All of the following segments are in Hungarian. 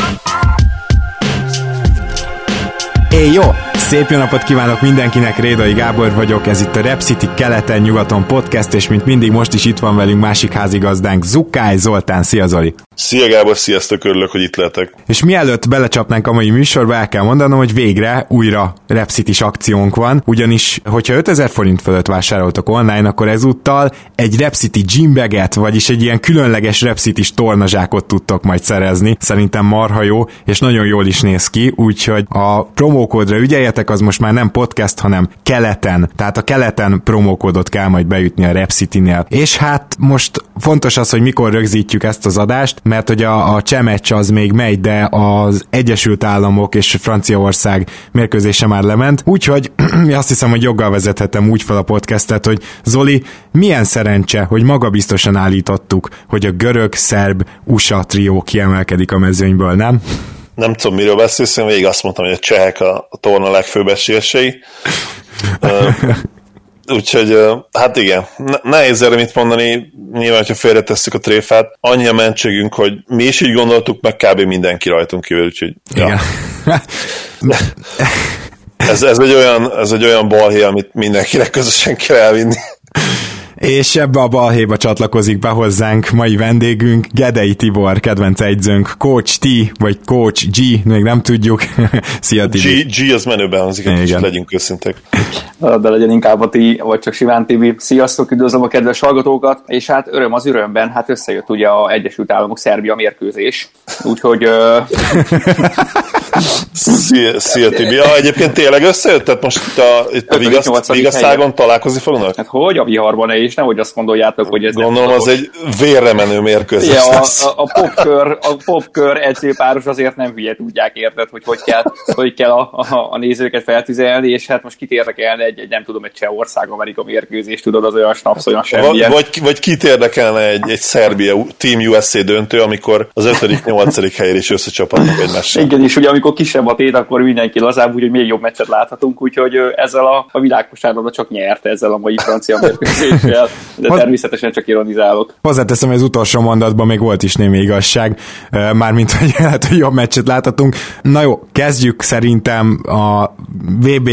Bye. Éj, jó! Szép jó napot kívánok mindenkinek, Rédai Gábor vagyok, ez itt a Rep City keleten-nyugaton podcast, és mint mindig most is itt van velünk másik házigazdánk, Zukály Zoltán. Szia Zoli! Szia Gábor, sziasztok, örülök, hogy itt lehetek. És mielőtt belecsapnánk a mai műsorba, el kell mondanom, hogy végre újra Rep City-s akciónk van, ugyanis, hogyha 5000 forint fölött vásároltok online, akkor ezúttal egy Rep City gymbaget, vagyis egy ilyen különleges Rep City-s tornazsákot tudtok majd szerezni. Szerintem marha jó, és nagyon jól is néz ki, úgyhogy a promókódra ügyeljetek, az most már nem podcast, hanem keleten. Tehát a keleten promókódot kell majd beütni a Rep City-nél. És hát most fontos az, hogy mikor rögzítjük ezt az adást, mert hogy a, a csemeccs az még megy, de az Egyesült Államok és Franciaország mérkőzése már lement, úgyhogy azt hiszem, hogy joggal vezethetem úgy fel a podcastet, hogy Zoli, milyen szerencse, hogy magabiztosan állítottuk, hogy a görög, szerb, USA trió kiemelkedik a mezőnyből, nem? Nem tudom, miről beszélsz, én végig azt mondtam, hogy a csehek a, a torna legfőbb esélyesei. Úgyhogy, hát igen, nehéz erre mit mondani, nyilván, hogyha félretesszük a tréfát, annyi a mentségünk, hogy mi is így gondoltuk, meg kb. mindenki rajtunk kívül, úgyhogy Igen. ja. ez, ez, egy olyan, ez egy olyan balhé, amit mindenkinek közösen kell elvinni. És ebbe a balhéba csatlakozik be hozzánk mai vendégünk, Gedei Tibor, kedvenc egyzőnk, Coach T, vagy Coach G, még nem tudjuk. Szia Tibi. G, G az menőben hangzik, hogy legyünk őszintek. De legyen inkább a ti, vagy csak Siván Tibi. Sziasztok, üdvözlöm a kedves hallgatókat, és hát öröm az örömben, hát összejött ugye a Egyesült Államok Szerbia mérkőzés, úgyhogy... szia, szia Tibi. Ja, egyébként tényleg összejött? Tehát most itt a, itt a vigaszt, vigasztágon találkozni fognak? Hát hogy a viharban és nehogy azt gondoljátok, hogy ez Gondolom, az egy vérre menő mérkőzés ja, a, a, a, popkör, a popkör edzőpáros azért nem hülye tudják, érted, hogy hogy kell, hogy kell a, a, a nézőket feltüzelni, és hát most kit érdekelne egy, egy nem tudom, egy Csehország-Amerika mérkőzés, tudod, az olyan snaps, olyan semmi. Vagy, vagy kit érdekelne egy, egy Szerbia Team USA döntő, amikor az 5.-8. helyre is összecsapatnak egymással. Igen, és ugye amikor kisebb a tét, akkor mindenki lazább, úgyhogy még jobb meccset láthatunk, úgyhogy ezzel a, a világkosárlabda csak nyert ezzel a mai francia mérkőzéssel de természetesen csak ironizálok. Hozzáteszem, hogy az utolsó mondatban még volt is némi igazság, mármint, hogy lehet, hogy jobb meccset láthatunk. Na jó, kezdjük szerintem a VB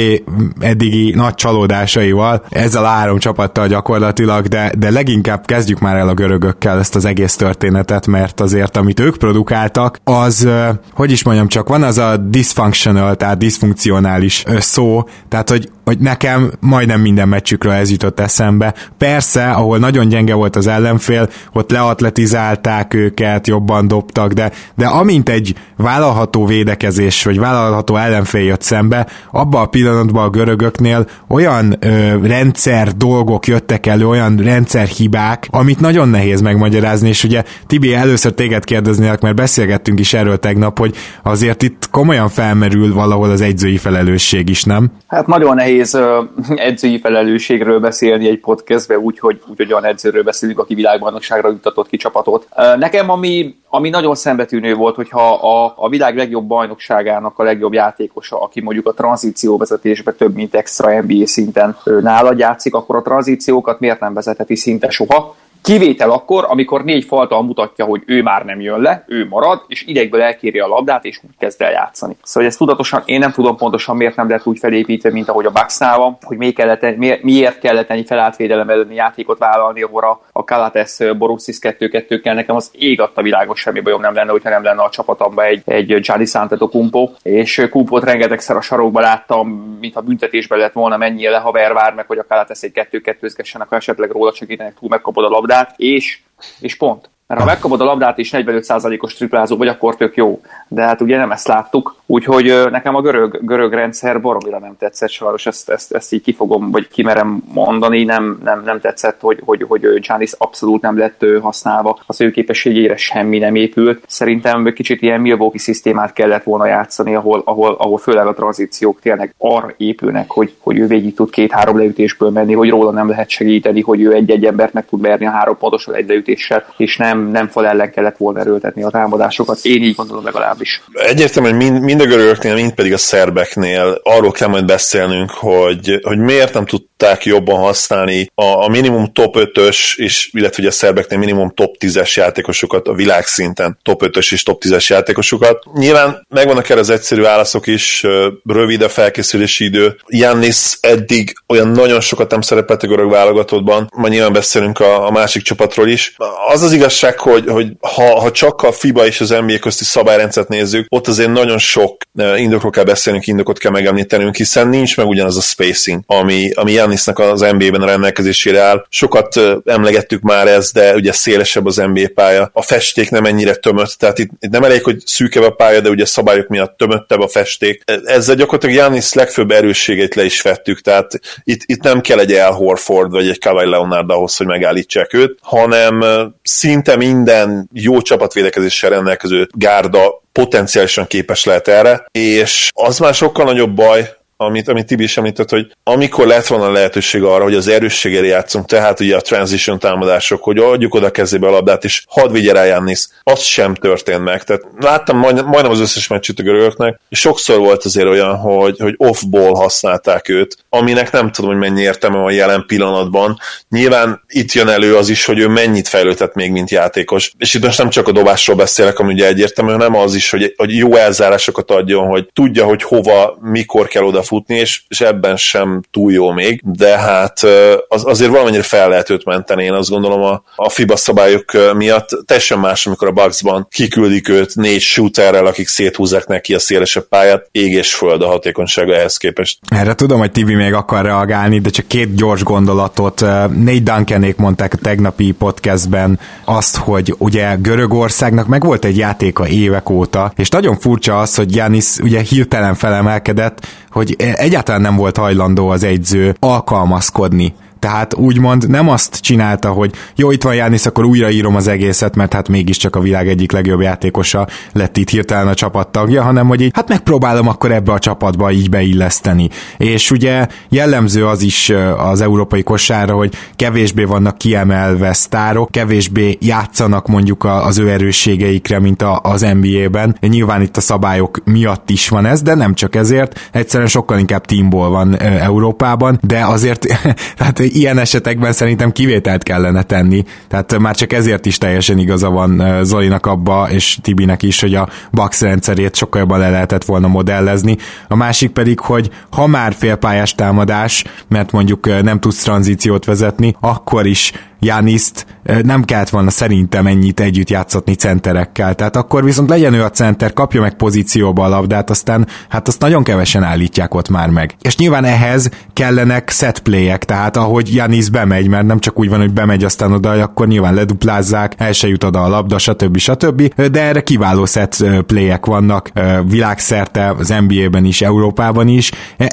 eddigi nagy csalódásaival, ezzel a három csapattal gyakorlatilag, de, de leginkább kezdjük már el a görögökkel ezt az egész történetet, mert azért, amit ők produkáltak, az, hogy is mondjam, csak van az a dysfunctional, tehát diszfunkcionális szó, tehát, hogy, hogy nekem majdnem minden meccsükről ez jutott eszembe. Persze, ahol nagyon gyenge volt az ellenfél, ott leatletizálták őket, jobban dobtak, de, de amint egy vállalható védekezés, vagy vállalható ellenfél jött szembe, abban a pillanatban a görögöknél olyan ö, rendszer dolgok jöttek elő, olyan rendszer hibák, amit nagyon nehéz megmagyarázni, és ugye Tibi, először téged kérdeznélek, mert beszélgettünk is erről tegnap, hogy azért itt komolyan felmerül valahol az egyzői felelősség is, nem? Hát nagyon nehéz ö, edzői felelősségről beszélni egy podcastbe, úgyhogy úgy, hogy olyan edzőről beszélünk, aki világbajnokságra juttatott ki csapatot. Nekem ami, ami nagyon szembetűnő volt, hogyha a, a világ legjobb bajnokságának a legjobb játékosa, aki mondjuk a tranzíció vezetésbe több mint extra NBA szinten nálad játszik, akkor a tranzíciókat miért nem vezetheti szinte soha, Kivétel akkor, amikor négy faltal mutatja, hogy ő már nem jön le, ő marad, és idegből elkéri a labdát, és úgy kezd el játszani. Szóval ez tudatosan, én nem tudom pontosan miért nem lett úgy felépítve, mint ahogy a Bucksnál van, hogy miért kellett, miért, miért kellett ennyi felálltvédelem elleni játékot vállalni, ahol a, a Kalates Borussis 2-2 kell nekem az ég adta világos, semmi bajom nem lenne, hogyha nem lenne a csapatomban egy, egy Gianni Kumpo, és Kumpót rengetegszer a sarokba láttam, mint a büntetésben lett volna mennyi lehaver vár meg, hogy a Kalates egy 2-2-zgessen, akkor esetleg róla segítenek túl megkapod a labdát, labdát, és, és pont. Mert ha megkapod a labdát és 45%-os triplázó vagy, akkor tök jó. De hát ugye nem ezt láttuk. Úgyhogy nekem a görög, görög rendszer baromira nem tetszett, sajnos ezt, ezt, ezt így kifogom, vagy kimerem mondani, nem, nem, nem tetszett, hogy, hogy, hogy Giannis abszolút nem lett használva, az ő képességére semmi nem épült. Szerintem kicsit ilyen Milwaukee szisztémát kellett volna játszani, ahol, ahol, ahol főleg a tranzíciók tényleg arra épülnek, hogy, hogy ő végig tud két-három leütésből menni, hogy róla nem lehet segíteni, hogy ő egy-egy embert meg tud merni a három pontosan egy leütéssel, és nem, nem fal ellen kellett volna erőltetni a támadásokat. Én így gondolom legalábbis. Egyértelműen mind, mind a görögöknél, mind pedig a szerbeknél arról kell majd beszélnünk, hogy, hogy miért nem tudták jobban használni a, a minimum top 5-ös, és, illetve a szerbeknél minimum top 10-es játékosokat a világszinten, top 5-ös és top 10-es játékosokat. Nyilván megvannak erre az egyszerű válaszok is, rövid a felkészülési idő. Jannis eddig olyan nagyon sokat nem szerepelt a görög válogatottban, majd nyilván beszélünk a, a másik csapatról is. Az az igazság, hogy, hogy ha, ha csak a FIBA és az NBA közti szabályrendszert nézzük, ott azért nagyon sok indokról kell beszélnünk, indokot kell megemlítenünk, hiszen nincs meg ugyanaz a spacing, ami, ami Jannisnak az NBA-ben a rendelkezésére áll. Sokat emlegettük már ezt, de ugye szélesebb az NBA pálya. A festék nem ennyire tömött, tehát itt, itt nem elég, hogy szűkebb a pálya, de ugye szabályok miatt tömöttebb a festék. Ezzel gyakorlatilag Jannis legfőbb erősségét le is vettük, tehát itt, itt nem kell egy El Horford vagy egy Kawhi Leonard ahhoz, hogy megállítsák őt, hanem szinte minden jó csapatvédekezéssel rendelkező gárda potenciálisan képes lehet erre, és az már sokkal nagyobb baj, amit, amit Tibi is említett, hogy amikor lett volna lehetőség arra, hogy az erősségére játszunk, tehát ugye a transition támadások, hogy adjuk oda kezébe a labdát, és hadd vigye rá Jannis, az sem történt meg. Tehát láttam majd, majdnem az összes meccsit a görögöknek, és sokszor volt azért olyan, hogy, hogy off-ball használták őt, aminek nem tudom, hogy mennyi értelme van jelen pillanatban. Nyilván itt jön elő az is, hogy ő mennyit fejlődhet még, mint játékos. És itt most nem csak a dobásról beszélek, ami ugye egyértelmű, hanem az is, hogy, hogy jó elzárásokat adjon, hogy tudja, hogy hova, mikor kell oda futni, és, és ebben sem túl jó még, de hát az, azért valamennyire fel lehet őt menteni, én azt gondolom a, a FIBA szabályok miatt. Teljesen más, amikor a Bucksban kiküldik őt négy shooterrel, akik széthúzzák neki a szélesebb pályát, ég és föld a hatékonysága ehhez képest. Erre tudom, hogy Tibi még akar reagálni, de csak két gyors gondolatot. Négy Duncanék mondták a tegnapi podcastben azt, hogy ugye Görögországnak meg volt egy játéka évek óta, és nagyon furcsa az, hogy Janis ugye hirtelen felemelkedett, hogy egyáltalán nem volt hajlandó az egyző alkalmazkodni tehát úgymond nem azt csinálta, hogy jó, itt van Jánisz, akkor újraírom az egészet, mert hát mégiscsak a világ egyik legjobb játékosa lett itt hirtelen a csapattagja, hanem hogy így, hát megpróbálom akkor ebbe a csapatba így beilleszteni. És ugye jellemző az is az európai kosára, hogy kevésbé vannak kiemelve sztárok, kevésbé játszanak mondjuk az ő erősségeikre, mint az NBA-ben. Nyilván itt a szabályok miatt is van ez, de nem csak ezért, egyszerűen sokkal inkább teamból van Európában, de azért hát ilyen esetekben szerintem kivételt kellene tenni, tehát már csak ezért is teljesen igaza van Zolinak abba, és Tibinek is, hogy a Bax rendszerét sokkal jobban le lehetett volna modellezni. A másik pedig, hogy ha már félpályás támadás, mert mondjuk nem tudsz tranzíciót vezetni, akkor is Jániszt nem kellett volna szerintem ennyit együtt játszatni centerekkel. Tehát akkor viszont legyen ő a center, kapja meg pozícióba a labdát, aztán hát azt nagyon kevesen állítják ott már meg. És nyilván ehhez kellenek set playek, tehát ahogy Janis bemegy, mert nem csak úgy van, hogy bemegy aztán oda, akkor nyilván leduplázzák, el se jut oda a labda, stb. stb. De erre kiváló set playek vannak világszerte, az NBA-ben is, Európában is.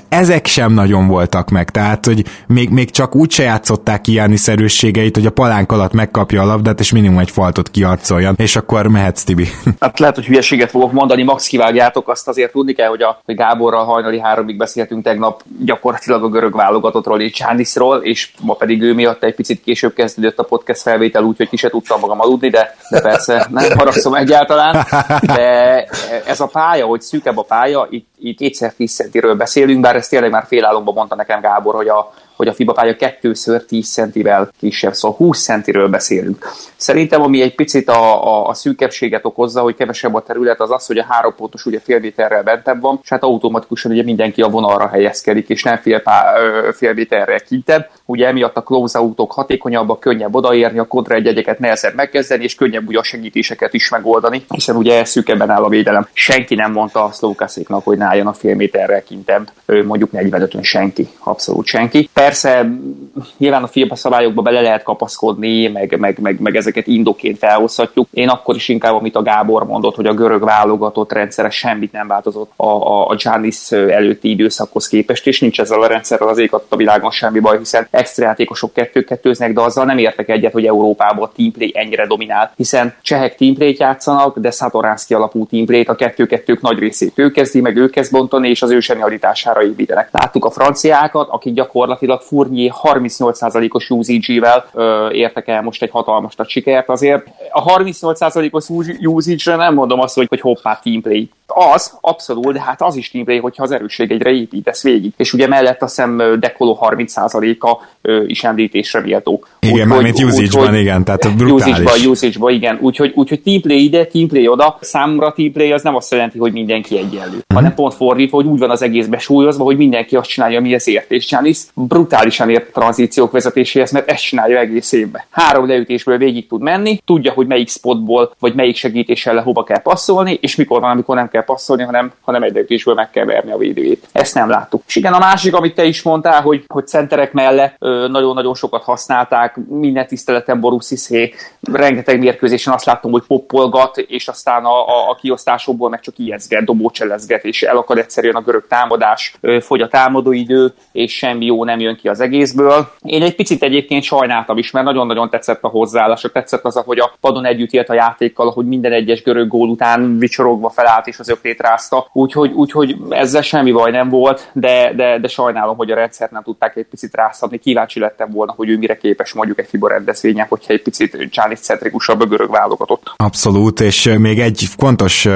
Ezek sem nagyon voltak meg, tehát hogy még, még csak úgy se játszották Janis erősségeit, segít, hogy a palánk alatt megkapja a labdát, és minimum egy faltot kiarcoljon, és akkor mehetsz, Tibi. Hát lehet, hogy hülyeséget fogok mondani, max kivágjátok, azt azért tudni kell, hogy a hogy Gáborral hajnali háromig beszéltünk tegnap gyakorlatilag a görög válogatottról és Csániszról, és ma pedig ő miatt egy picit később kezdődött a podcast felvétel, úgyhogy ki se tudtam magam aludni, de, de persze nem haragszom egyáltalán. De ez a pálya, hogy szűkebb a pálya, itt, itt kétszer 10 centiről beszélünk, bár ezt tényleg már álomban mondta nekem Gábor, hogy a, hogy a FIBA pálya kettőször 10 centivel kisebb, szóval 20 centiről beszélünk. Szerintem, ami egy picit a, a, a szűkebbséget okozza, hogy kevesebb a terület, az az, hogy a három pontos ugye fél méterrel bentebb van, és hát automatikusan ugye mindenki a vonalra helyezkedik, és nem fél, pá, fél méterrel kintebb. Ugye emiatt a close autók hatékonyabbak, könnyebb odaérni, a kontra egyeket nehezebb megkezdeni, és könnyebb ugye a segítéseket is megoldani, hiszen ugye szűkebben áll a védelem. Senki nem mondta a Slowcasséknak, hogy náljon a fél méterrel kintebb, mondjuk 45 senki, abszolút senki. Persze nyilván a FIBA szabályokba bele lehet kapaszkodni, meg, meg, meg, meg ezeket indoként felhozhatjuk. Én akkor is inkább, amit a Gábor mondott, hogy a görög válogatott rendszere semmit nem változott a, a, a Giannis előtti időszakhoz képest, és nincs ezzel a rendszerrel az ég a világon semmi baj, hiszen extra játékosok kettő-kettőznek, de azzal nem értek egyet, hogy Európában a teamplay ennyire dominál, hiszen csehek teamplay játszanak, de Szatoránszki alapú teamplay a kettő-kettők nagy részét ő kezdi, meg ő kezd bontani, és az ő zsenialitására építenek. Láttuk a franciákat, akik gyakorlatilag Fournier 38%-os usage-vel értek el most egy hatalmas nagy sikert azért. A 38%-os usage-re nem mondom azt, hogy, hogy hoppá, teamplay. Az, abszolút, de hát az is teamplay, hogyha az egyre építesz végig. És ugye mellett a szem dekoló 30%-a is említésre méltó. Igen, már mint usage-ban, igen, tehát brutális. Usage-ban, usage-ban, igen. Úgyhogy, úgyhogy teamplay ide, teamplay oda. Számomra teamplay az nem azt jelenti, hogy mindenki egyenlő, mm-hmm. hanem pont fordítva, hogy úgy van az egész besúlyozva, hogy mindenki azt csinálja, ami ez ért. És Giannis brutálisan ért tranzíciók vezetéséhez, mert ezt csinálja egész évben. Három leütésből végig tud menni, tudja, hogy melyik spotból, vagy melyik segítéssel hova kell passzolni, és mikor van, amikor nem kell passzolni, hanem, hanem egy leütésből meg kell verni a védőjét. Ezt nem láttuk. És igen, a másik, amit te is mondtál, hogy, hogy centerek mellett nagyon-nagyon sokat használták, minden tiszteletem Borussiszé, rengeteg mérkőzésen azt láttam, hogy poppolgat, és aztán a, a, a kiosztásokból meg csak ijeszget, dobócselezget, és elakad egyszerűen a görög támadás, fogy a támadóidő, és semmi jó nem jön ki az egészből. Én egy picit egyébként sajnáltam is, mert nagyon-nagyon tetszett a hozzáállás, tetszett az, hogy a padon együtt élt a játékkal, hogy minden egyes görög gól után vicsorogva felállt és öklét rázta. Úgyhogy, úgyhogy ezzel semmi baj nem volt, de, de, de sajnálom, hogy a rendszert nem tudták egy picit rászabni. Kíváncsi lettem volna, hogy ő mire képes mondjuk egy FIBA rendezvényen, hogyha egy picit Csánis centrikusabb a görög válogatott. Abszolút, és még egy fontos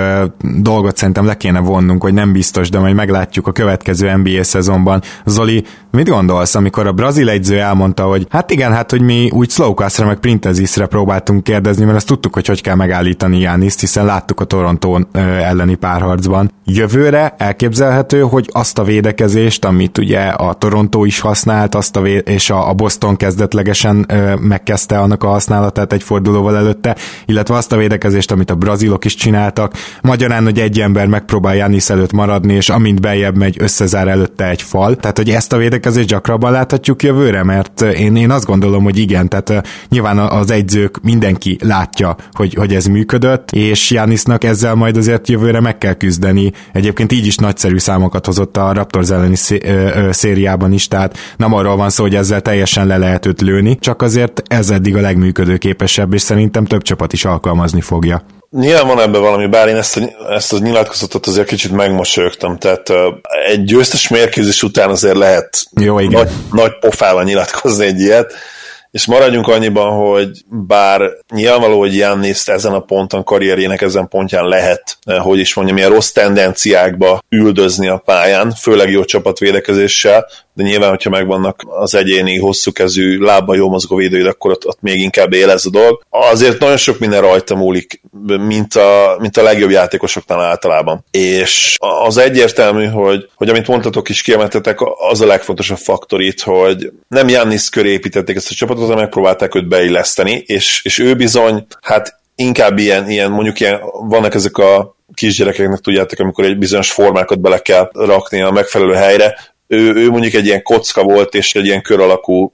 dolgot szerintem le kéne vonnunk, hogy nem biztos, de majd meglátjuk a következő NBA szezonban. Zoli, mit gondolsz, amikor a brazil egyző elmondta, hogy hát igen, hát hogy mi úgy Slowcastra meg Printezisre próbáltunk kérdezni, mert azt tudtuk, hogy hogy kell megállítani Jániszt, hiszen láttuk a Toronto elleni párharcban. Jövőre elképzelhető, hogy azt a védekezést, amit ugye a Toronto is használt, azt a vé- és a, Boston kezdetlegesen ö, megkezdte annak a használatát egy fordulóval előtte, illetve azt a védekezést, amit a brazilok is csináltak. Magyarán, hogy egy ember megpróbál Janis előtt maradni, és amint bejebb megy, összezár előtte egy fal. Tehát, hogy ezt a védekezést gyakrabban láthatjuk jövőre, mert én, én azt gondolom, hogy igen, tehát nyilván az egyzők mindenki látja, hogy, hogy ez működött, és Janisnak ezzel majd azért jövőre meg kell küzdeni. Egyébként így is nagyszerű számokat hozott a Raptors elleni szériában is, tehát nem arról van szó, hogy ezzel teljesen le lehet őt lőni, csak azért ez eddig a legműködőképesebb, és szerintem több csapat is alkalmazni fogja. Nyilván van ebben valami, bár én ezt a, ezt a nyilatkozatot azért kicsit megmosolyogtam, tehát egy győztes mérkőzés után azért lehet Jó, igen. Nagy, nagy pofával nyilatkozni egy ilyet, és maradjunk annyiban, hogy bár nyilvánvaló, hogy Jannis ezen a ponton, karrierjének ezen pontján lehet, hogy is mondjam, ilyen rossz tendenciákba üldözni a pályán, főleg jó csapatvédekezéssel, de nyilván, hogyha megvannak az egyéni hosszú kezű, lábban jó mozgó védőid, akkor ott, ott még inkább él ez a dolog. Azért nagyon sok minden rajta múlik, mint a, mint a legjobb játékosoknál általában. És az egyértelmű, hogy, hogy amit mondtatok is kiemeltetek, az a legfontosabb faktor itt, hogy nem Jannis köré építették ezt a csapatot, hanem megpróbálták őt beilleszteni, és, és ő bizony, hát inkább ilyen, ilyen, mondjuk ilyen, vannak ezek a kisgyerekeknek tudjátok, amikor egy bizonyos formákat bele kell rakni a megfelelő helyre, ő, ő mondjuk egy ilyen kocka volt, és egy ilyen kör alakú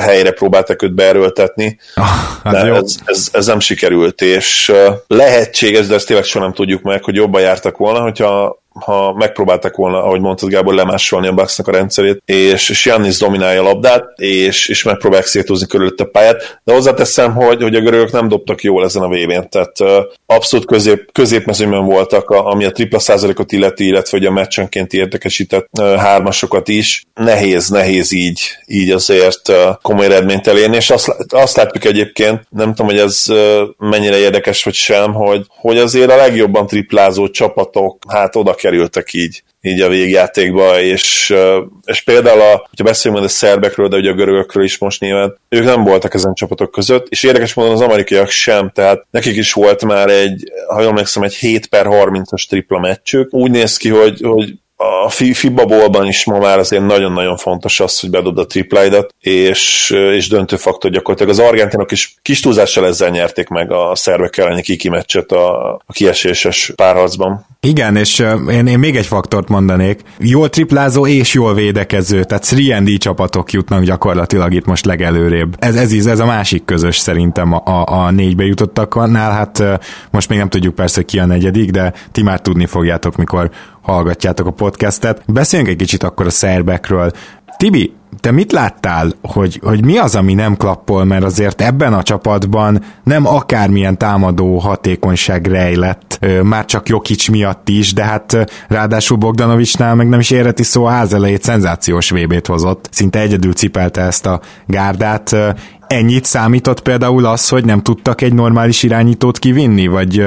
helyre próbáltak őt beerőltetni, ah, hát de ez, ez, ez nem sikerült, és lehetséges, de ezt tényleg soha nem tudjuk meg, hogy jobban jártak volna, hogyha ha megpróbáltak volna, ahogy mondtad Gábor, lemásolni a Bucksnak a rendszerét, és, és Jannis dominálja a labdát, és, és megpróbálják szétúzni körülött a pályát, de hozzáteszem, hogy, hogy a görögök nem dobtak jól ezen a vb tehát uh, abszolút közép, középmezőnyben voltak, a, ami a tripla százalékot illeti, illetve hogy a meccsenkénti érdekesített uh, hármasokat is. Nehéz, nehéz így, így azért uh, komoly eredményt elérni, és azt, azt látjuk egyébként, nem tudom, hogy ez uh, mennyire érdekes vagy sem, hogy, hogy azért a legjobban triplázó csapatok, hát oda kell kerültek így így a végjátékba, és, és például, a, hogyha beszélünk a szerbekről, de ugye a görögökről is most nyilván, ők nem voltak ezen csapatok között, és érdekes módon az amerikaiak sem, tehát nekik is volt már egy, ha jól emlékszem, egy 7 per 30-as tripla meccsük. Úgy néz ki, hogy, hogy a FIBA bolban is ma már azért nagyon-nagyon fontos az, hogy bedobd a tripláidat, és, és döntő faktor gyakorlatilag. Az argentinok is kis túlzással ezzel nyerték meg a szervek elleni kiki meccset a, a kieséses párharcban. Igen, és én, én még egy faktort mondanék. Jól triplázó és jól védekező, tehát 3 csapatok jutnak gyakorlatilag itt most legelőrébb. Ez, ez, ez a másik közös szerintem a, a, a négybe jutottaknál, hát most még nem tudjuk persze ki a negyedik, de ti már tudni fogjátok, mikor hallgatjátok a podcastet. Beszéljünk egy kicsit akkor a szerbekről. Tibi, te mit láttál, hogy, hogy mi az, ami nem klappol, mert azért ebben a csapatban nem akármilyen támadó hatékonyság rejlett, már csak Jokic miatt is, de hát ráadásul Bogdanovicsnál meg nem is éreti szó a ház elejét szenzációs VB-t hozott. Szinte egyedül cipelte ezt a gárdát ennyit számított például az, hogy nem tudtak egy normális irányítót kivinni? Vagy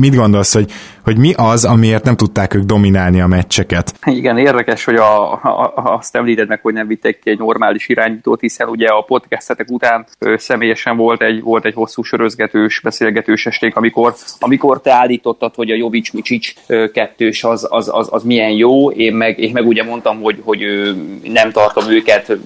mit gondolsz, hogy, hogy mi az, amiért nem tudták ők dominálni a meccseket? Igen, érdekes, hogy a, a, azt említed meg, hogy nem vitték ki egy normális irányítót, hiszen ugye a podcastetek után személyesen volt egy, volt egy hosszú sörözgetős, beszélgetős esték, amikor, amikor te állítottad, hogy a Jovic Micsics kettős az, az, az, az, milyen jó, én meg, én meg ugye mondtam, hogy, hogy nem tartom őket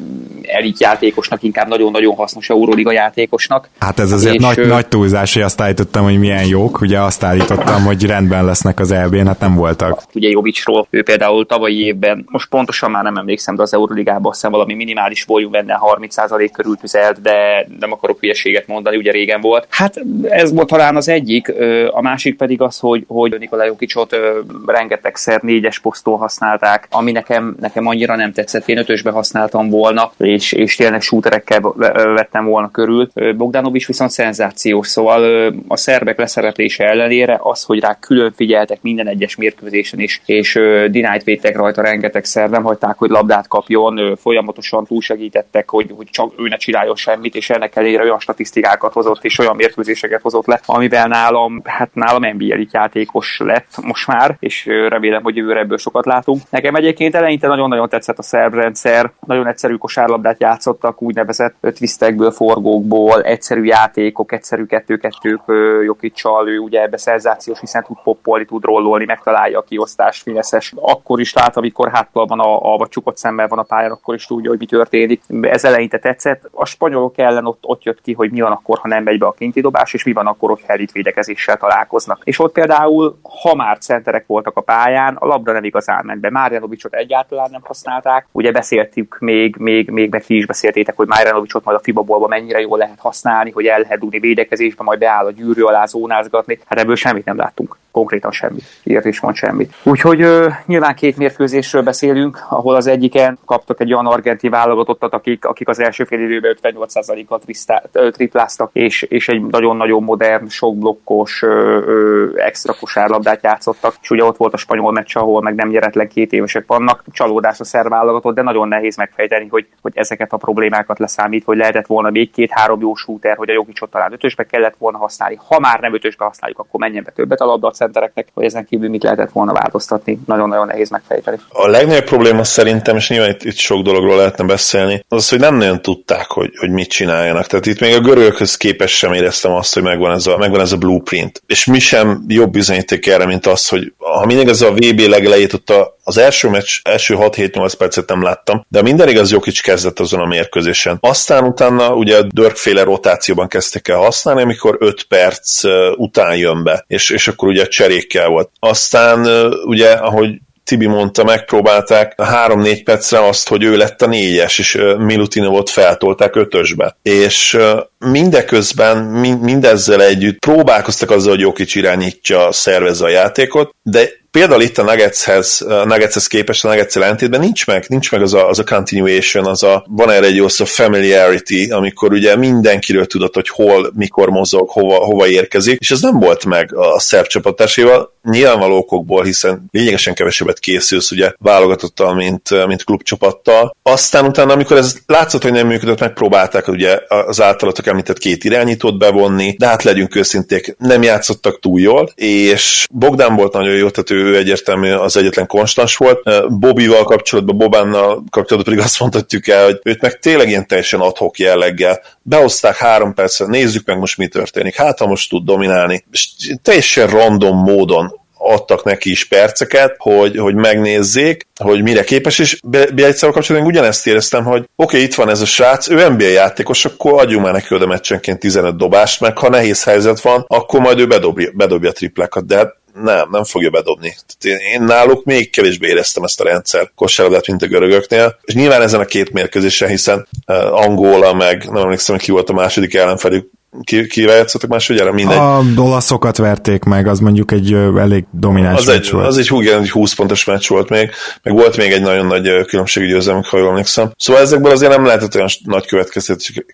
elit játékosnak, inkább nagyon-nagyon hasznos Euroliga játékosnak. Hát ez azért és, nagy, ö... nagy túlzás, hogy azt állítottam, hogy milyen jók, ugye azt állítottam, hogy rendben lesznek az EB-n, hát nem voltak. Ugye Jovicsról, ő például tavalyi évben, most pontosan már nem emlékszem, de az Euroligában azt valami minimális volume benne 30% körül tüzelt, de nem akarok hülyeséget mondani, ugye régen volt. Hát ez volt talán az egyik, a másik pedig az, hogy, hogy Nikolaj Jokicsot rengetegszer négyes posztól használták, ami nekem, nekem annyira nem tetszett, én ötösbe használtam volna, és, és tényleg shooterekkel vettem volna körül. Bogdanovics viszont szenzációs, szóval a szerbek leszereplése ellenére az, hogy rá külön figyeltek minden egyes mérkőzésen is, és dinájt védtek rajta rengetegszer, nem hagyták, hogy labdát kapjon, folyamatosan túlsegítettek, hogy, hogy csak ő ne csináljon semmit, és ennek ellenére olyan statisztikákat hozott, és olyan mérkőzéseket hozott le, amivel nálam, hát nálam NBA játékos lett most már, és remélem, hogy jövőre ebből sokat látunk. Nekem egyébként eleinte nagyon-nagyon tetszett a szerb rendszer, nagyon egyszerű kosárlabdát játszottak, úgynevezett twistekből, forgókból, egyszerű játékok, egyszerű kettő-kettők Jokicsal, ő ugye ebbe szenzációs, hiszen tud poppolni, tud rollolni, megtalálja a kiosztást, fineszes. Akkor is lát, amikor háttal van a, a vagy csukott szemmel van a pályán, akkor is tudja, hogy mi történik. Ez eleinte tetszett. A spanyolok ellen ott, ott jött ki, hogy mi van akkor, ha nem megy be a kinti dobás, és mi van akkor, hogy helit védekezéssel találkoznak. És ott például, ha már centerek voltak a pályán, a labda nem igazán ment be. Márjanovicsot egyáltalán nem használták. Ugye beszéltük még, még, még meg ti is beszéltétek, hogy Márjanovicsot majd a FIBA-ból mennyire jól lehet használni, hogy el lehet dugni védekezésbe, majd beáll a gyűrű alá zónázgatni. Hát ebből semmit nem láttunk. Konkrétan semmit. Ilyet is mond semmit. Úgyhogy ö, nyilván két mérkőzésről beszélünk, ahol az egyiken kaptak egy olyan argenti válogatottat, akik, akik az első fél időben 58%-kal tripláztak, és, és egy nagyon-nagyon modern, sok blokkos, ö, ö, extra kosárlabdát játszottak. És ugye ott volt a spanyol meccs, ahol meg nem nyeretlen két évesek vannak. Csalódás a válogatott, de nagyon nehéz megfejteni, hogy, hogy ezeket a problémákat leszámít, hogy lehetett volna még két-három jó shooter, hogy a Jokicsot talán ötösbe kellett volna használni. Ha már nem ötösbe használjuk, akkor menjen be többet a labda a centereknek, hogy ezen kívül mit lehetett volna változtatni. Nagyon-nagyon nehéz megfejteni. A legnagyobb probléma szerintem, és nyilván itt, itt sok dologról lehetne beszélni, az hogy nem nagyon tudták, hogy, hogy mit csináljanak. Tehát itt még a görögökhöz képest sem éreztem azt, hogy megvan ez a, megvan ez a blueprint. És mi sem jobb bizonyíték erre, mint az, hogy ha mindig ez a VB legelejét ott a, az első meccs, első 6-7-8 percet nem láttam, de minden igaz Jokic kezdett azon a mérkőzésen. Aztán utána ugye a Dörkféle rotációban kezdték el használni, amikor 5 perc után jön be, és, és akkor ugye cserékkel volt. Aztán ugye, ahogy Tibi mondta, megpróbálták három-négy percre azt, hogy ő lett a négyes, és Milutinovot feltolták ötösbe. És mindeközben, mindezzel együtt próbálkoztak azzal, hogy Jokic irányítja, szervezze a játékot, de például itt a Nuggetshez, a Nuggetshez képest a Nuggets ellentétben nincs meg, nincs meg az a, az a continuation, az a, van erre egy jó szó familiarity, amikor ugye mindenkiről tudod, hogy hol, mikor mozog, hova, hova érkezik, és ez nem volt meg a szerb csapatáséval, nyilvánvaló okokból, hiszen lényegesen kevesebbet készülsz ugye válogatottal, mint, mint klubcsapattal. Aztán utána, amikor ez látszott, hogy nem működött, megpróbálták ugye az általatok említett két irányítót bevonni, de hát legyünk őszinték, nem játszottak túl jól, és Bogdan volt nagyon jó, tehát ő egyértelmű az egyetlen konstans volt. Bobival kapcsolatban, Bobánnal kapcsolatban pedig azt mondhatjuk el, hogy őt meg tényleg ilyen teljesen adhok jelleggel behozták három percre, nézzük meg most mi történik, hát ha most tud dominálni, és teljesen random módon adtak neki is perceket, hogy, hogy megnézzék, hogy mire képes, és Bielitszával kapcsolatban ugyanezt éreztem, hogy oké, okay, itt van ez a srác, ő NBA játékos, akkor adjunk már neki oda meccsenként 15 dobást, meg ha nehéz helyzet van, akkor majd ő bedobja, bedobja a triplekat, de hát nem, nem fogja bedobni. Tehát én, én náluk még kevésbé éreztem ezt a rendszer kosárlabdát, mint a görögöknél, és nyilván ezen a két mérkőzésen, hiszen uh, Angola meg nem emlékszem, ki volt a második ellenfelük, ki, kivel játszottak másodjára? Mindegy. A olaszokat verték meg, az mondjuk egy elég domináns az egy, volt. Az egy, hú, egy 20 pontos meccs volt még, meg volt még egy nagyon nagy különbségű győzelmük, ha jól emlékszem. Szóval ezekből azért nem lehetett olyan nagy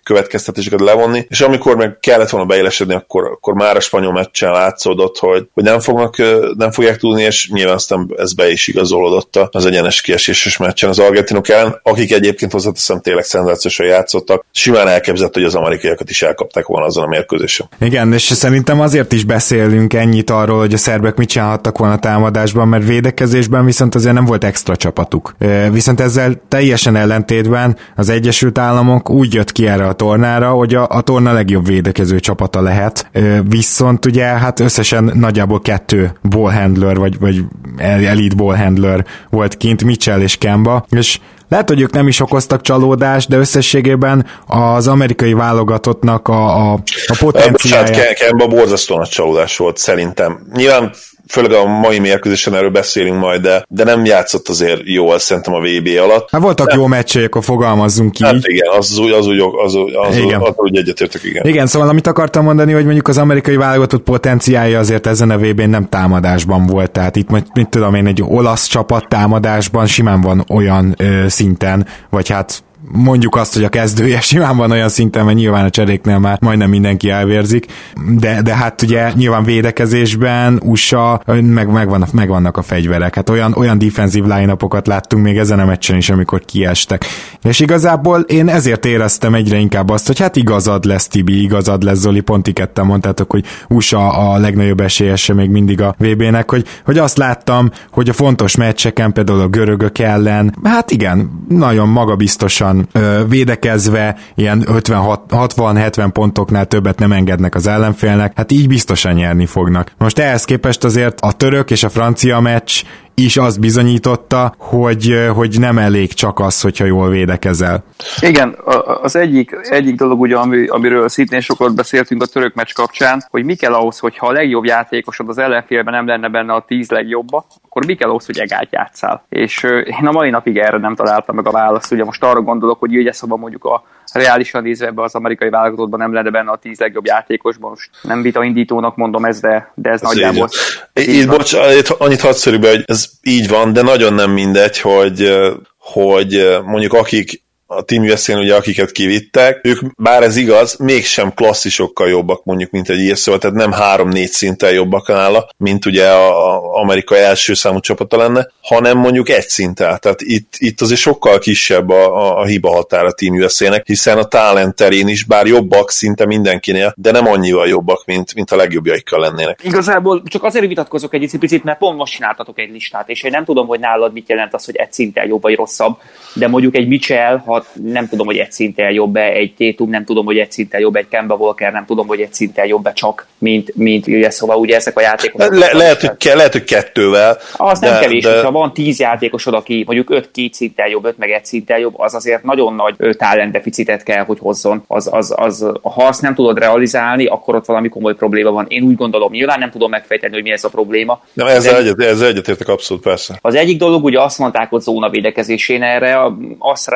következtetéseket levonni, és amikor meg kellett volna beélesedni, akkor, akkor már a spanyol meccsen látszódott, hogy, hogy nem, fognak, nem fogják tudni, és nyilván aztán ez be is igazolódott az egyenes kieséses meccsen az argentinok ellen, akik egyébként hozzáteszem tényleg szenzációsan játszottak. Simán elképzett, hogy az amerikaiakat is elkapták volna azon a mérkőzésen. Igen, és szerintem azért is beszélünk ennyit arról, hogy a szerbek mit csinálhattak volna támadásban, mert védekezésben viszont azért nem volt extra csapatuk. Viszont ezzel teljesen ellentétben az Egyesült Államok úgy jött ki erre a tornára, hogy a, a torna legjobb védekező csapata lehet. Viszont ugye hát összesen nagyjából kettő ballhandler, vagy, vagy elite ballhandler volt kint, Mitchell és Kemba, és lehet, hogy ők nem is okoztak csalódást, de összességében az amerikai válogatottnak a, a, a potenciálja... Bocsánat, Kemba borzasztóan a csalódás volt szerintem. Nyilván főleg a mai mérkőzésen erről beszélünk majd, de, de nem játszott azért jól szerintem a VB alatt. Hát voltak de, jó meccsei, akkor fogalmazzunk ki. Hát igen, az úgy, az úgy, az, úgy, az, igen. az, az úgy egyetértek, igen. Igen, szóval amit akartam mondani, hogy mondjuk az amerikai válogatott potenciálja azért ezen a VB-n nem támadásban volt, tehát itt mit tudom én, egy olasz csapat támadásban simán van olyan ö, szinten, vagy hát mondjuk azt, hogy a kezdője simán van olyan szinten, mert nyilván a cseréknél már majdnem mindenki elvérzik, de, de hát ugye nyilván védekezésben USA, meg, megvannak, megvannak a fegyverek, hát olyan, olyan defensív line láttunk még ezen a meccsen is, amikor kiestek. És igazából én ezért éreztem egyre inkább azt, hogy hát igazad lesz Tibi, igazad lesz Zoli, pont ketten mondtátok, hogy USA a legnagyobb esélyese még mindig a VB-nek, hogy, hogy azt láttam, hogy a fontos meccseken, például a görögök ellen, hát igen, nagyon magabiztosan biztosan védekezve, ilyen 60-70 pontoknál többet nem engednek az ellenfélnek, hát így biztosan nyerni fognak. Most ehhez képest azért a török és a francia meccs is azt bizonyította, hogy, hogy nem elég csak az, hogyha jól védekezel. Igen, az egyik, egyik dolog, ugye, ami, amiről szintén sokat beszéltünk a török meccs kapcsán, hogy mi kell ahhoz, hogyha a legjobb játékosod az ellenfélben nem lenne benne a tíz legjobba, akkor mi kell ahhoz, hogy egát játszál? És én a mai napig erre nem találtam meg a választ. Ugye most arra gondolok, hogy ugye szóval mondjuk a reálisan nézve ebbe az amerikai válogatottban nem lenne benne a tíz legjobb játékosban. Most nem vita indítónak mondom ez, de, de ez, ez nagyjából. Így, így bocs, annyit hadd be, hogy ez így van, de nagyon nem mindegy, hogy hogy mondjuk akik a Team usa ugye akiket kivittek, ők, bár ez igaz, mégsem klasszisokkal jobbak mondjuk, mint egy ISO, tehát nem három-négy szinten jobbak nála, mint ugye a, a Amerika első számú csapata lenne, hanem mondjuk egy szinten. Tehát itt, itt azért sokkal kisebb a, a, a hiba határa a Team usa hiszen a talent terén is, bár jobbak szinte mindenkinél, de nem annyival jobbak, mint, mint a legjobbjaikkal lennének. Igazából csak azért vitatkozok egy picit, mert pont most csináltatok egy listát, és én nem tudom, hogy nálad mit jelent az, hogy egy szinten jobb vagy rosszabb, de mondjuk egy Mitchell, ha nem tudom, hogy egy szinten jobb-e egy Tétum, nem tudom, hogy egy szinten jobb egy Kemba Walker, nem tudom, hogy egy szinten jobb-e csak, mint, mint ugye, szóval ugye ezek a játékosok. Le, lehet, hogy ke, lehet, hogy kettővel. Az de, nem kevés, de... ha van tíz játékosod, aki mondjuk öt két szinten jobb, öt meg egy szinten jobb, az azért nagyon nagy talentdeficitet kell, hogy hozzon. Az, az, az, ha azt nem tudod realizálni, akkor ott valami komoly probléma van. Én úgy gondolom, nyilván nem tudom megfejteni, hogy mi ez a probléma. Nem, ezzel, egyet, ezzel egyetértek abszolút persze. Az egyik dolog, ugye azt mondták, hogy zóna védekezésén erre, azt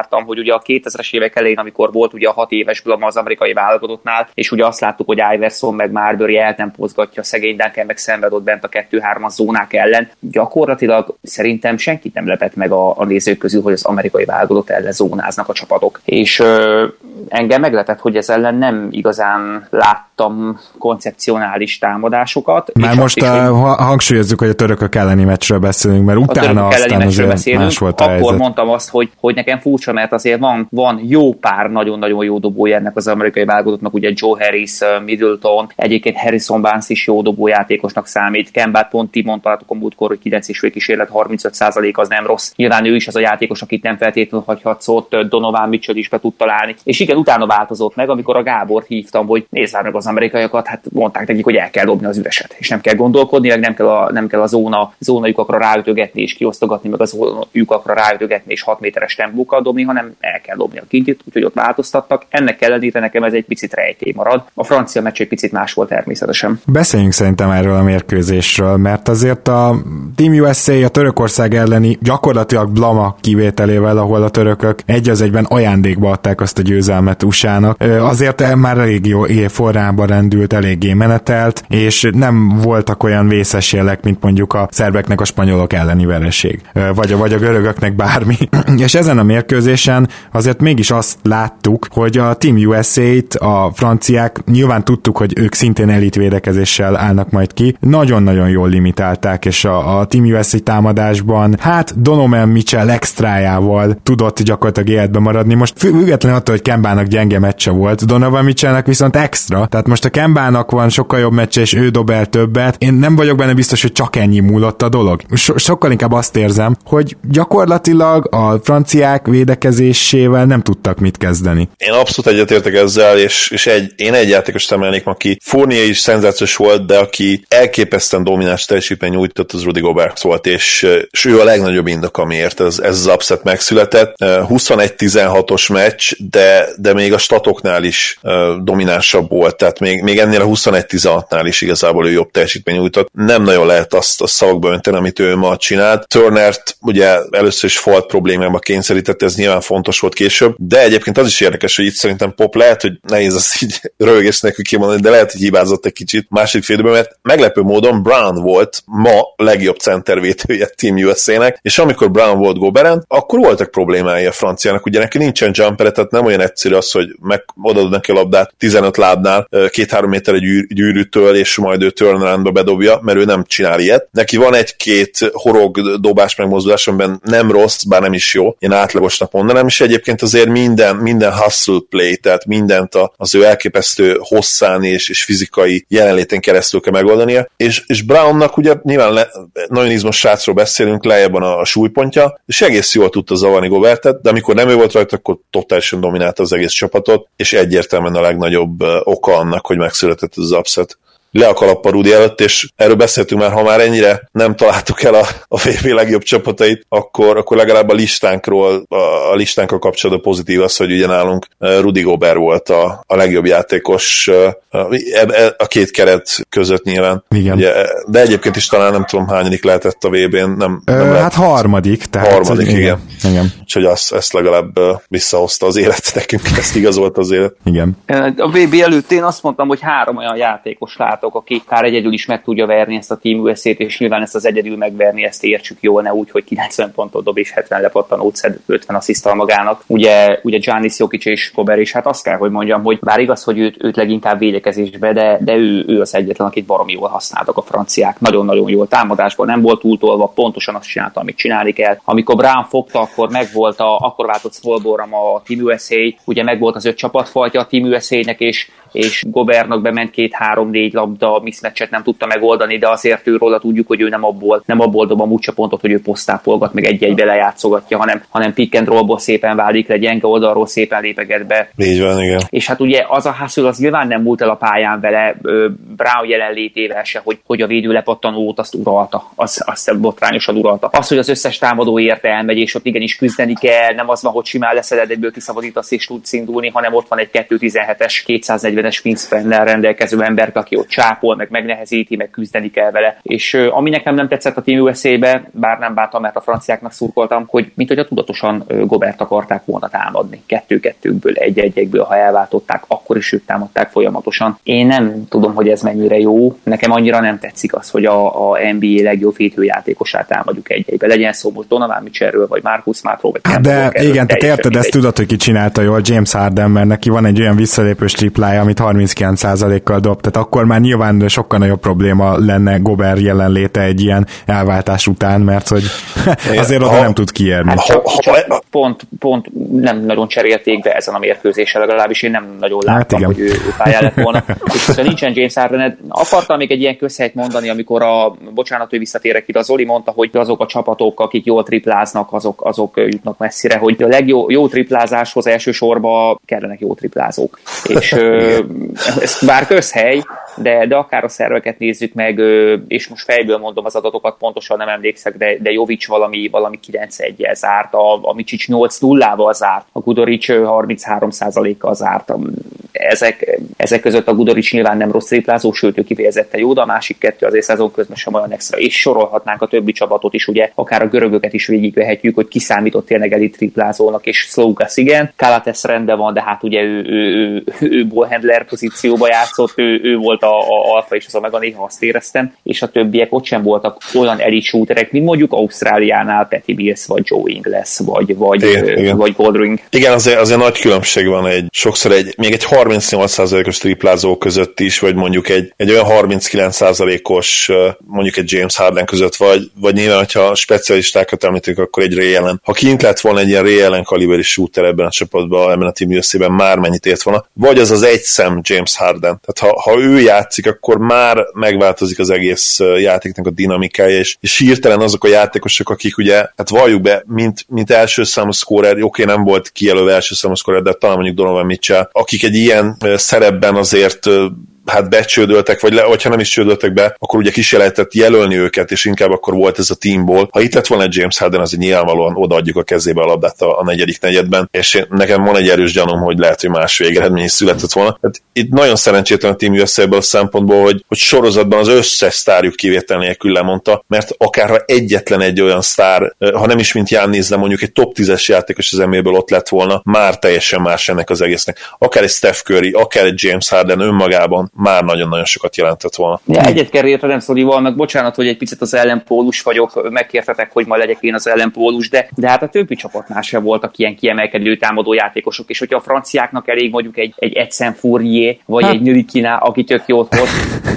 reflektáltam, hogy ugye a 2000-es évek elején, amikor volt ugye a hat éves blama az amerikai válogatottnál, és ugye azt láttuk, hogy Iverson meg Marbury eltempozgatja szegény Duncan, meg szenvedott bent a 2-3-as zónák ellen. Gyakorlatilag szerintem senkit nem lepett meg a, a nézők közül, hogy az amerikai válogatott ellen zónáznak a csapatok. És ö, engem meglepett, hogy ez ellen nem igazán lát tudtam koncepcionális támadásokat. Már most a, ha, hangsúlyozzuk, hogy a törökök elleni meccsről beszélünk, mert utána aztán azért beszélünk, más volt a Akkor helyzet. mondtam azt, hogy, hogy nekem furcsa, mert azért van, van jó pár nagyon-nagyon jó dobója ennek az amerikai válogatottnak, ugye Joe Harris, Middleton, egyébként Harrison Barnes is jó dobójátékosnak számít, Kembát pont ti mondtátok a múltkor, hogy 9 és kísérlet 35% az nem rossz. Nyilván ő is az a játékos, akit nem feltétlenül hagyhat szót, Donovan Mitchell is be tud találni. És igen, utána változott meg, amikor a Gábor hívtam, hogy nézd meg az amerikaiakat, hát mondták nekik, hogy el kell dobni az üreset, és nem kell gondolkodni, meg nem kell a, nem kell a zóna, zóna lyukakra ráütögetni és kiosztogatni, meg a zóna lyukakra ráütögetni és 6 méteres tempókkal dobni, hanem el kell dobni a kintit, úgyhogy ott változtattak. Ennek ellenére nekem ez egy picit rejtély marad. A francia meccs egy picit más volt természetesen. Beszéljünk szerintem erről a mérkőzésről, mert azért a Team USA a Törökország elleni gyakorlatilag blama kivételével, ahol a törökök egy az egyben ajándékba adták azt a győzelmet USA-nak, azért már elég jó forrában rendült, eléggé menetelt, és nem voltak olyan vészes jelek, mint mondjuk a szerbeknek a spanyolok elleni vereség, vagy a, vagy a görögöknek bármi. és ezen a mérkőzésen azért mégis azt láttuk, hogy a Team USA-t a franciák, nyilván tudtuk, hogy ők szintén elitvédekezéssel állnak majd ki, nagyon-nagyon jól limitálták, és a, a Team USA támadásban, hát Donovan Mitchell extrájával tudott gyakorlatilag életbe maradni. Most független attól, hogy Kembának gyenge meccse volt, Donovan Mitchellnek viszont extra, tehát most a Kembának van sokkal jobb meccse, és ő dob el többet. Én nem vagyok benne biztos, hogy csak ennyi múlott a dolog. So- sokkal inkább azt érzem, hogy gyakorlatilag a franciák védekezésével nem tudtak mit kezdeni. Én abszolút egyetértek ezzel, és, és egy, én egy játékos emelnék, aki Fournier is szenzációs volt, de aki elképesztően domináns teljesítmény nyújtott, az Rudy Gobert volt, és, és ő a legnagyobb indok, amiért ez, ez az upset megszületett. 21-16-os meccs, de, de még a statoknál is dominánsabb volt, tehát még, még ennél a 21-16-nál is igazából ő jobb teljesítmény nyújtott. Nem nagyon lehet azt a szavakba önteni, amit ő ma csinált. Turnert ugye először is falt problémába kényszerített, ez nyilván fontos volt később, de egyébként az is érdekes, hogy itt szerintem Pop lehet, hogy nehéz azt így rögés nekünk kimondani, de lehet, hogy hibázott egy kicsit másik félidőben, mert meglepő módon Brown volt ma legjobb centervétője Team USA-nek, és amikor Brown volt Goberen, akkor voltak problémái a franciának, ugye neki nincsen jumper, tehát nem olyan egyszerű az, hogy meg odaadod neki a labdát 15 lábnál, két-három méter egy gyűrűtől, és majd ő turnaroundba bedobja, mert ő nem csinál ilyet. Neki van egy-két horog dobás megmozdulás, amiben nem rossz, bár nem is jó, én átlagosnak mondanám, és egyébként azért minden, minden hustle play, tehát mindent az ő elképesztő hosszán és, és fizikai jelenléten keresztül kell megoldania, és, és Brownnak ugye nyilván le, nagyon izmos srácról beszélünk, lejjebb a, a súlypontja, és egész jól tudta zavarni Gobertet, de amikor nem ő volt rajta, akkor totálisan dominálta az egész csapatot, és egyértelműen a legnagyobb oka annak, hogy megszületett az upset le a kalappa Rudi előtt, és erről beszéltünk már, ha már ennyire nem találtuk el a, a VB legjobb csapatait, akkor, akkor legalább a listánkról, a, a listánkról kapcsolatban pozitív az, hogy ugye nálunk Rudi Gober volt a, a legjobb játékos a, a két keret között nyilván. Igen. Ugye, de egyébként is talán nem tudom hányadik lehetett a VB-n, nem, Ö, nem lehet. Hát harmadik. Tehát Harmadik, igen. igen. igen. Úgyhogy azt, ezt legalább visszahozta az élet nekünk, ezt igazolt az élet. Igen. A VB előtt én azt mondtam, hogy három olyan játékos látok, aki akár egyedül is meg tudja verni ezt a Team USA-t, és nyilván ezt az egyedül megverni, ezt értsük jól, ne úgy, hogy 90 pontot dob és 70 lepattanót szed 50 asszisztal magának. Ugye, ugye Giannis Jokic és Kober, és hát azt kell, hogy mondjam, hogy bár igaz, hogy őt, őt leginkább védekezésbe, de, de ő, ő az egyetlen, akit baromi jól használtak a franciák. Nagyon-nagyon jól támadásban nem volt túltolva, pontosan azt csinálta, amit csinálni kell. Amikor Brown fogta, akkor megvolt a, akkor váltott Smallborram a Team USA, ugye megvolt az öt csapatfajta a Team USA-nek, és, és Gobernak bement két-három-négy labda, mismatchet nem tudta megoldani, de azért ő róla tudjuk, hogy ő nem abból, nem abból dob a múltsa pontot, hogy ő posztápolgat, meg egy-egybe lejátszogatja, hanem, hanem pick and rollból szépen válik le, gyenge oldalról szépen lépeget be. Így van, igen. És hát ugye az a hustle az nyilván nem múlt el a pályán vele, Brown jelenlétével se, hogy, hogy a védő lepattanót azt uralta, az, azt botrányosan uralta. Az, hogy az összes támadó érte elmegy, és ott igenis küzdeni kell, nem az van, hogy simán leszeded egyből kiszabadítasz és tudsz indulni, hanem ott van egy 217-es, 240-es wingspan rendelkező ember, aki ott sápol, meg megnehezíti, meg küzdeni kell vele. És ami nekem nem tetszett a Team USA-be, bár nem bántam, mert a franciáknak szurkoltam, hogy mint hogy a tudatosan Gobert akarták volna támadni. Kettő-kettőkből, egy-egyekből, ha elváltották, akkor is ők támadták folyamatosan. Én nem tudom, hogy ez mennyire jó. Nekem annyira nem tetszik az, hogy a, a NBA legjobb védőjátékosát támadjuk egy-egybe. Legyen szó most Donovan Mitchellről, vagy Marcus Smartról, vagy hát De igen, tehát érted, ezt tudod, hogy ki csinálta jól James Harden, mert neki van egy olyan visszalépős triplája, amit 39%-kal dob, tehát akkor már nyilván sokkal nagyobb probléma lenne Gobert jelenléte egy ilyen elváltás után, mert hogy azért oda nem tud kiérni. Hát csak, csak pont, pont nem nagyon cserélték be ezen a mérkőzésen, legalábbis én nem nagyon hát láttam, hát hogy ő, ő pályán lett volna. És ha nincsen James Harden, akartam még egy ilyen közhelyt mondani, amikor a, bocsánat, hogy visszatérek ide, az Oli mondta, hogy azok a csapatok, akik jól tripláznak, azok, azok jutnak messzire, hogy a legjobb jó triplázáshoz elsősorban kellenek jó triplázók. És ez bár közhely, de, de akár a szerveket nézzük meg, és most fejből mondom az adatokat, pontosan nem emlékszek, de, de Jovic valami, valami 9-1-jel zárt, a, a Micsics 8-0-val zárt, a Gudoric 33%-kal zárt. Ezek, ezek között a Gudoric nyilván nem rossz triplázó, sőt, ő kifejezetten jó, de a másik kettő azért szezon közben sem olyan extra. És sorolhatnánk a többi csapatot is, ugye, akár a görögöket is végigvehetjük, hogy kiszámított tényleg elit triplázónak, és Sloukas igen. Kalates rendben van, de hát ugye ő, ő, ő, ő, ballhandler pozícióba játszott, ő, ő volt a, a alfa és az omega, néha azt éreztem, és a többiek ott sem voltak olyan elit shooterek, mint mondjuk Ausztráliánál Petty Bills, vagy Joe Ingles, vagy, vagy, igen, igen. vagy Goldring. Igen, azért, azért nagy különbség van egy, sokszor egy, még egy 38%-os triplázó között is, vagy mondjuk egy, egy olyan 39%-os mondjuk egy James Harden között, vagy, vagy nyilván, hogyha specialistákat említünk, akkor egy Ray Allen. Ha kint lett volna egy ilyen Ray Allen kaliberi shooter ebben a csapatban, ebben a team USA-ben, már mennyit ért volna, vagy az az egy szem James Harden. Tehát ha, ha ő játszik, akkor már megváltozik az egész játéknak a dinamikája, és, és hirtelen azok a játékosok, akik ugye, hát valljuk be, mint, mint első számú scorer, oké, nem volt kijelölve első számú scorer, de talán mondjuk Donovan Mitchell, akik egy ilyen szerepben azért hát becsődöltek, vagy, le, vagy ha nem is csődöltek be, akkor ugye kis lehetett jelölni őket, és inkább akkor volt ez a teamból. Ha itt lett volna egy James Harden, az nyilvánvalóan odaadjuk a kezébe a labdát a, a negyedik negyedben, és én, nekem van egy erős gyanúm, hogy lehet, hogy más végeredmény is született volna. Hát itt nagyon szerencsétlen a team össze ebből a szempontból, hogy, hogy sorozatban az összes sztárjuk kivétel nélkül lemondta, mert akár ha egyetlen egy olyan sztár, ha nem is mint Ján de mondjuk egy top 10-es játékos az NBA-ből ott lett volna, már teljesen más ennek az egésznek. Akár egy Steph Curry, akár egy James Harden önmagában már nagyon-nagyon sokat jelentett volna. Ja, egyet kell értenem Szolival, meg bocsánat, hogy egy picit az ellenpólus vagyok, megkértetek, hogy ma legyek én az ellenpólus, de, de hát a többi csapatnál sem voltak ilyen kiemelkedő támadó játékosok, és hogyha a franciáknak elég mondjuk egy, egy Edsen Fourier, vagy hát. egy Nürikina, aki tök jót hoz,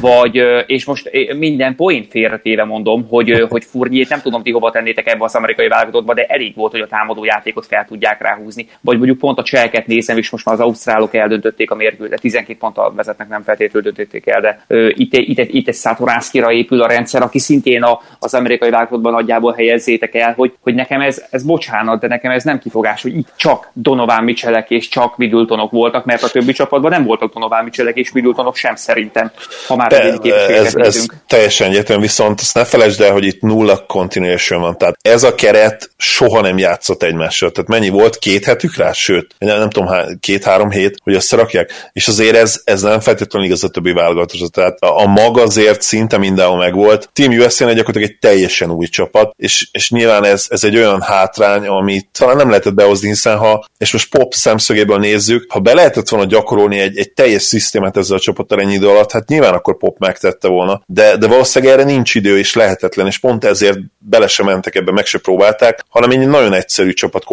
vagy, és most minden poén félretéve mondom, hogy, hogy Fourier nem tudom ti hova tennétek ebbe az amerikai válogatottba, de elég volt, hogy a támadó játékot fel tudják ráhúzni. Vagy mondjuk pont a cselket nézem, és most már az ausztrálok eldöntötték a mérkőzet, 12 ponttal vezetnek nem feltétlenül feltétlenül döntötték el, de uh, itt, itt, itt egy Szatoránszkira épül a rendszer, aki szintén a, az amerikai válogatotban nagyjából helyezzétek el, hogy, hogy nekem ez, ez bocsánat, de nekem ez nem kifogás, hogy itt csak Donovan Mitchellek és csak Middletonok voltak, mert a többi csapatban nem voltak Donovan Mitchellek és Middletonok sem szerintem, ha már de, ez, ez teljesen egyetem, viszont azt ne felejtsd el, hogy itt nulla continuation van, tehát ez a keret soha nem játszott egymással, tehát mennyi volt, két hetük rá, sőt, nem, nem tudom, két-három hét, hogy összerakják, és azért ez, ez nem feltétlenül igaz a többi válogatott. Tehát a, a mag azért szinte mindenhol megvolt. Team USA-nél gyakorlatilag egy teljesen új csapat, és, és nyilván ez, ez egy olyan hátrány, amit talán nem lehetett behozni, hiszen ha, és most pop szemszögéből nézzük, ha be lehetett volna gyakorolni egy, egy teljes szisztémát ezzel a csapattal ennyi idő alatt, hát nyilván akkor pop megtette volna. De, de valószínűleg erre nincs idő, és lehetetlen, és pont ezért bele sem mentek ebbe, meg se próbálták, hanem egy nagyon egyszerű csapat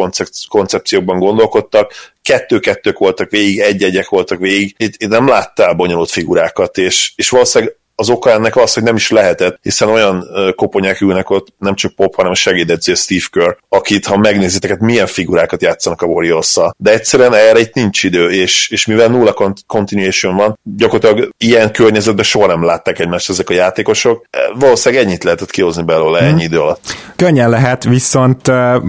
koncepciókban gondolkodtak, kettő-kettők voltak végig, egy-egyek voltak végig, itt, itt nem láttál bonyolult figurákat, és, és valószínűleg az oka ennek az, hogy nem is lehetett, hiszen olyan koponyák ülnek ott, nem csak Pop, hanem a segédedző Steve Kerr, akit, ha megnézitek, hát milyen figurákat játszanak a warriors de egyszerűen erre itt nincs idő, és, és mivel nulla continuation van, gyakorlatilag ilyen környezetben soha nem látták egymást ezek a játékosok, valószínűleg ennyit lehetett kihozni belőle hmm. ennyi idő alatt. Könnyen lehet, viszont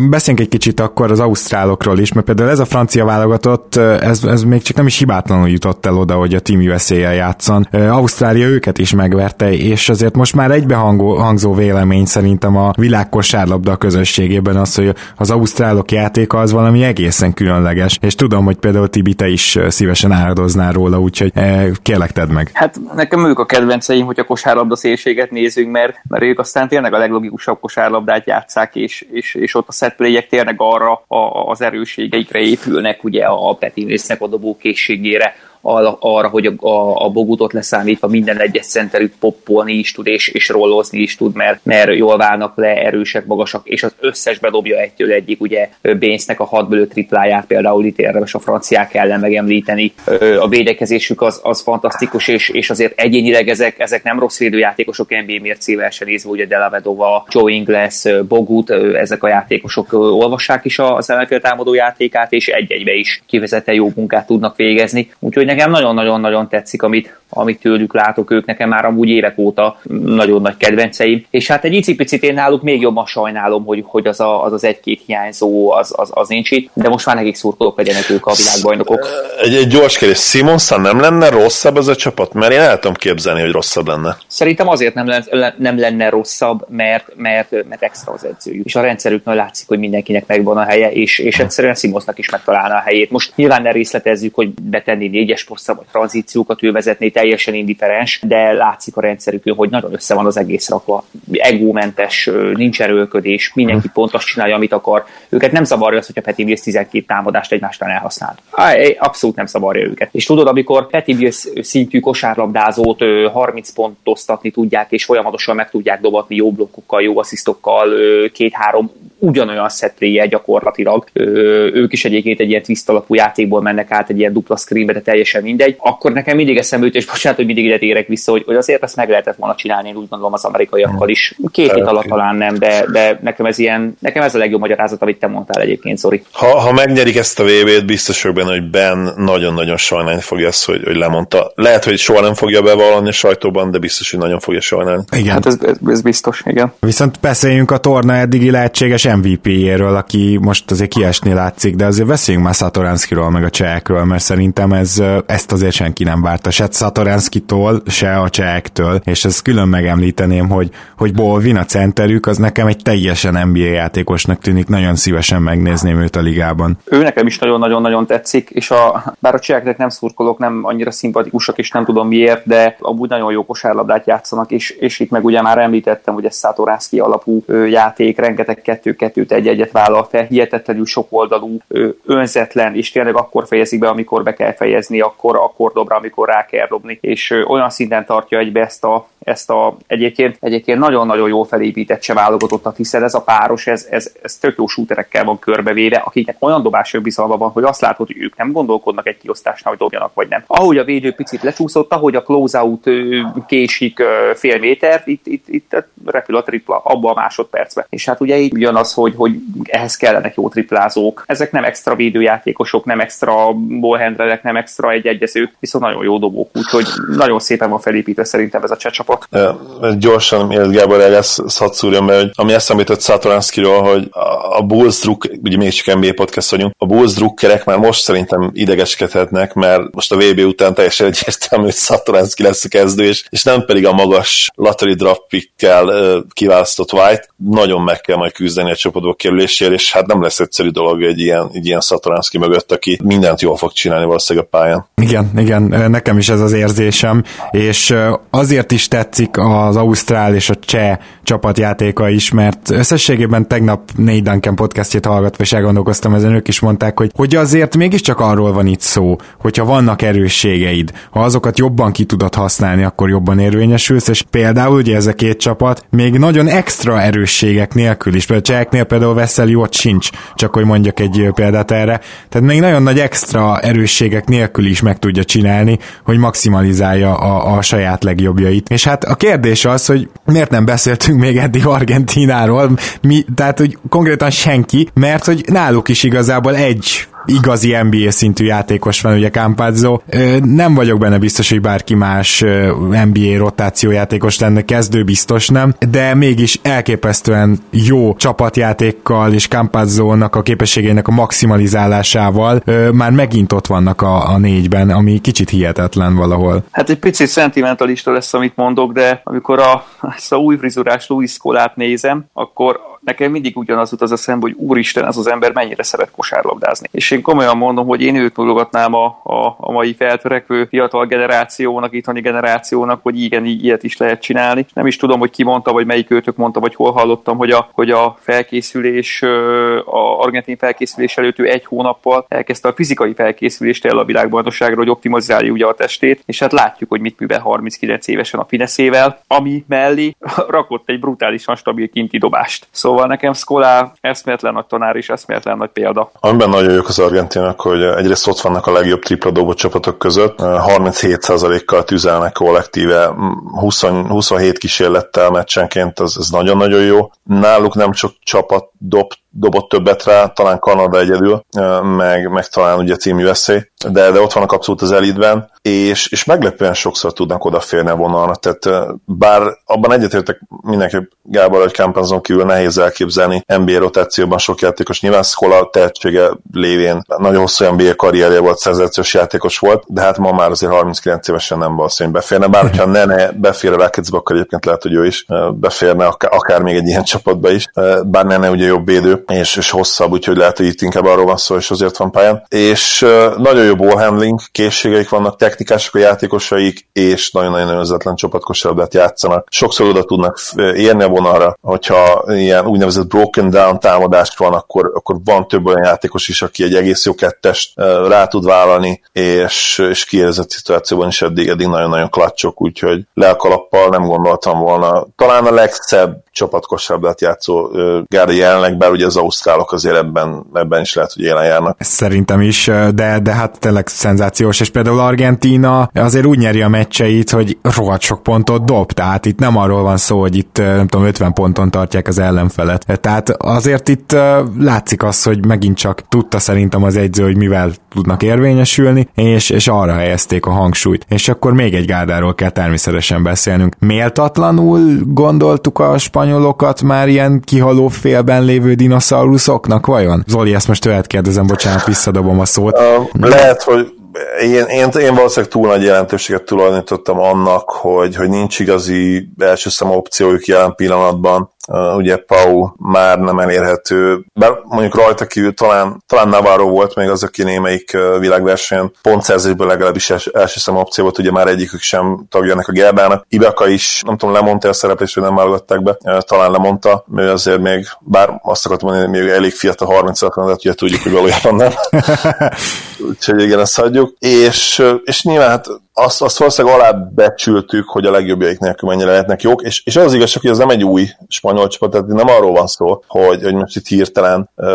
beszéljünk egy kicsit akkor az ausztrálokról is, mert például ez a francia válogatott, ez, ez még csak nem is hibátlanul jutott el oda, hogy a Team USA-jel játszan. Ausztrália őket is megverte, és azért most már egybehangzó vélemény szerintem a világ kosárlabda közösségében az, hogy az ausztrálok játéka az valami egészen különleges, és tudom, hogy például Tibi, te is szívesen áldoznál róla, úgyhogy eh, kérlek tedd meg. Hát nekem ők a kedvenceim, hogy a kosárlabda szélséget nézünk, mert, mert ők aztán tényleg a leglogikusabb kosárlabdát játszák, és, és, és ott a setplayek tényleg arra a, az erősségeikre épülnek, ugye a Petinésznek a dobókészségére, arra, hogy a, a, a bogutot leszámítva minden egyes centerük poppolni is tud, és, és rollozni is tud, mert, mert jól válnak le, erősek, magasak, és az összes bedobja egytől egyik, ugye Bénznek a hatből tripláját például itt érdemes a franciák ellen megemlíteni. A védekezésük az, az fantasztikus, és, és azért egyénileg ezek, ezek nem rossz védőjátékosok NBA mércével se nézve, ugye Delavedova, Joe Ingles, Bogut, ezek a játékosok olvassák is az ellenfél támadó játékát, és egy-egybe is kivezete jó munkát tudnak végezni. Úgyhogy nekem nagyon-nagyon-nagyon tetszik, amit, amit tőlük látok, ők nekem már amúgy évek óta nagyon nagy kedvenceim, és hát egy icipicit én náluk még jobban sajnálom, hogy, hogy az, a, az, az egy-két hiányzó az, az, az nincs itt, de most már nekik szurkolok legyenek ők a világbajnokok. Egy, egy gyors kérdés, Simonson nem lenne rosszabb az a csapat? Mert én el tudom képzelni, hogy rosszabb lenne. Szerintem azért nem, lenne, nem lenne rosszabb, mert, mert, mert extra az edzőjük. És a rendszerüknél látszik, hogy mindenkinek megvan a helye, és, és egyszerűen Simonsnak is megtalálna a helyét. Most nyilván ne részletezzük, hogy betenni négyes posztra, vagy tranzíciókat ő vezetné, teljesen indiferens, de látszik a rendszerükön, hogy nagyon össze van az egész rakva. Egómentes, nincs erőlködés, mindenki pont azt csinálja, amit akar. Őket nem zavarja az, hogyha Peti Mills 12 támadást egymástán elhasznál. Abszolút nem zavarja őket. És tudod, amikor Peti Mills szintű kosárlabdázót 30 pontoztatni tudják, és folyamatosan meg tudják dobatni jó blokkokkal, jó asszisztokkal, két-három ugyanolyan szetréje gyakorlatilag. Ők is egyébként egy ilyen twist alapú játékból mennek át egy ilyen dupla screenbe, de teljesen mindegy. Akkor nekem mindig eszembe jut, és bocsánat, hogy mindig ide térek vissza, hogy, hogy azért ezt meg lehetett volna csinálni, én úgy gondolom az amerikaiakkal is. Két hét alatt talán nem, de, de nekem ez ilyen, nekem ez a legjobb magyarázat, amit te mondtál egyébként, Zori. Ha, ha megnyerik ezt a VB-t, biztos vagyok benne, hogy Ben nagyon-nagyon sajnálni fogja ezt, hogy, hogy lemondta. Lehet, hogy soha nem fogja bevallani a sajtóban, de biztos, hogy nagyon fogja sajnálni. Igen. Hát ez, ez, ez biztos, igen. Viszont beszéljünk a torna eddigi lehetséges MVP-jéről, aki most azért kiesni látszik, de azért beszéljünk már Satoranskiról, meg a csehekről, mert szerintem ez, ezt azért senki nem várta, se Satoranskitól, se a csehektől, és ezt külön megemlíteném, hogy, hogy Bolvin a centerük, az nekem egy teljesen NBA játékosnak tűnik, nagyon szívesen megnézném őt a ligában. Ő nekem is nagyon-nagyon-nagyon tetszik, és a, bár a cseheknek nem szurkolok, nem annyira szimpatikusak, és nem tudom miért, de amúgy nagyon jó kosárlabdát játszanak, és, és itt meg ugye már említettem, hogy ez Satoranski alapú játék, rengeteg kettő kettőt egy-egyet vállal fel, hihetetlenül sok oldalú, önzetlen, és tényleg akkor fejezik be, amikor be kell fejezni, akkor, akkor dobra, amikor rá kell dobni, és olyan szinten tartja egybe ezt a, ezt a egyébként, egyébként nagyon-nagyon jól felépített se válogatottat, hiszen ez a páros, ez, ez, ez tök jó shooterekkel van körbevéve, akiknek olyan dobás bizalma van, hogy azt látod, hogy ők nem gondolkodnak egy kiosztásnál, hogy dobjanak vagy nem. Ahogy a védő picit lecsúszott, ahogy a closeout késik fél métert, itt, itt, itt repül a tripla abba a másodpercbe. És hát ugye így jön az, hogy, hogy ehhez kellenek jó triplázók. Ezek nem extra védőjátékosok, nem extra ballhandlerek, nem extra egy-egyezők, viszont nagyon jó dobók, úgyhogy nagyon szépen van felépítve szerintem ez a cseh csapat. Ja, gyorsan, mielőtt Gábor eljász, hadd szúrjam be, hogy ami eszembe jutott Satoranskiról, hogy a Bulls druk, ugye még csak NBA podcast vagyunk, a Bulls drukkerek már most szerintem idegeskedhetnek, mert most a VB után teljesen egyértelmű, hogy Satoranski lesz a kezdő, és, és nem pedig a magas lottery draft pickkel kiválasztott White. Nagyon meg kell majd küzdeni a csoportba kerülésért, és hát nem lesz egyszerű dolog egy ilyen, egy ilyen Satoranski mögött, aki mindent jól fog csinálni valószínűleg a pályán. Igen, igen, nekem is ez az érzésem, és azért is tetszik az Ausztrál és a Cseh csapatjátéka is, mert összességében tegnap négy Duncan podcastjét hallgatva és elgondolkoztam ezen, ők is mondták, hogy, hogy azért mégiscsak arról van itt szó, hogyha vannak erősségeid, ha azokat jobban ki tudod használni, akkor jobban érvényesülsz, és például ugye ez a két csapat még nagyon extra erősségek nélkül is, például a cseheknél például Veszeli ott sincs, csak hogy mondjak egy példát erre, tehát még nagyon nagy extra erősségek nélkül is meg tudja csinálni, hogy maximalizálja a, a saját legjobbjait. És hát a kérdés az, hogy miért nem beszéltünk még eddig Argentináról, mi, tehát hogy konkrétan senki, mert hogy náluk is igazából egy igazi NBA szintű játékos van, ugye Campazzo. Nem vagyok benne biztos, hogy bárki más NBA rotációjátékos lenne, kezdő biztos nem, de mégis elképesztően jó csapatjátékkal és Campazzo-nak a képességének a maximalizálásával már megint ott vannak a, a négyben, ami kicsit hihetetlen valahol. Hát egy picit szentimentalista lesz, amit mondok, de amikor a, ezt a új frizurás Luis Kolát nézem, akkor nekem mindig ugyanaz jut az eszembe, hogy úristen, ez az ember mennyire szeret kosárlabdázni. És én komolyan mondom, hogy én őt mutogatnám a, a, a mai feltörekvő fiatal generációnak, itthoni generációnak, hogy igen, ilyet is lehet csinálni. Nem is tudom, hogy ki mondta, vagy melyik őtök mondta, vagy hol hallottam, hogy a, hogy a felkészülés, a argentin felkészülés előtt ő egy hónappal elkezdte a fizikai felkészülést el a világbajnokságra, hogy optimalizálja ugye a testét, és hát látjuk, hogy mit művel 39 évesen a fineszével, ami mellé rakott egy brutálisan stabil kinti dobást. Szóval Szóval nekem Skola eszméletlen nagy tanár és eszméletlen nagy példa. Amiben nagyon jók az argentinak, hogy egyrészt ott vannak a legjobb tripla dobó csapatok között, 37%-kal tüzelnek kollektíve, 20, 27 kísérlettel meccsenként, az, az nagyon-nagyon jó. Náluk nem sok csapat dob, dobott többet rá, talán Kanada egyedül, meg, meg talán ugye Team USA, de, de ott vannak abszolút az elitben, és, és meglepően sokszor tudnak odaférni a vonalra, tehát bár abban egyetértek mindenki Gábor, hogy Campazon kívül nehéz elképzelni NBA rotációban sok játékos, nyilván Skola tehetsége lévén nagyon hosszú NBA karrierje volt, szenzációs játékos volt, de hát ma már azért 39 évesen nem valószínű beférne, bár hogyha Nene befér a Racketsbe, akkor egyébként lehet, hogy ő is beférne, akár, akár még egy ilyen csapatba is, bár Nene ugye jobb védő, és, és hosszabb, úgyhogy lehet, hogy itt inkább arról van szó, és azért van pályán. És nagyon jó ball handling készségeik vannak, technikások a játékosaik, és nagyon-nagyon özetlen csapatkosabdát játszanak. Sokszor oda tudnak érni a vonalra, hogyha ilyen úgynevezett broken down támadás van, akkor, akkor van több olyan játékos is, aki egy egész jó kettest rá tud vállalni, és, és kiérezett szituációban is eddig, eddig nagyon-nagyon klacsok, úgyhogy le a kalappal nem gondoltam volna. Talán a legszebb csapatkosabdát játszó gárda jelenleg, bár ugye az ausztrálok azért ebben, ebben is lehet, hogy élen járnak. Szerintem is, de, de hát tényleg szenzációs, és például Argentína azért úgy nyeri a meccseit, hogy rohadt sok pontot dob, tehát itt nem arról van szó, hogy itt nem tudom, 50 ponton tartják az ellenfelet. Tehát azért itt látszik az, hogy megint csak tudta szerintem az egyző, hogy mivel tudnak érvényesülni, és, és arra helyezték a hangsúlyt. És akkor még egy gárdáról kell természetesen beszélnünk. Méltatlanul gondoltuk a spanyolokat már ilyen kihaló félben lévő dinoszauruszoknak, vajon? Zoli, ezt most tőled kérdezem, bocsánat, visszadobom a szót. Lehet, hogy én, én, én valószínűleg túl nagy jelentőséget tulajdonítottam annak, hogy, hogy nincs igazi első szem opciójuk jelen pillanatban. Ugye Pau már nem elérhető, bár mondjuk rajta kívül talán, talán Navarro volt még az, aki némelyik világversenyen pontszerzésből legalábbis els, első szem opció volt, ugye már egyikük sem tagja ennek a Gerdának. Ibaka is, nem tudom, lemondta a szereplést, hogy nem válogatták be, talán lemondta, ő azért még, bár azt akartam mondani, hogy még elég fiatal 36 de ugye tudjuk, hogy valójában nem. Úgyhogy igen, ezt hagyjuk. És, és nyilván hát azt, azt valószínűleg alábecsültük, hogy a legjobbjaik nélkül mennyire lehetnek jók, és, és az, az igazság, hogy ez nem egy új spanyol csapat, tehát nem arról van szó, hogy, hogy most itt hirtelen uh,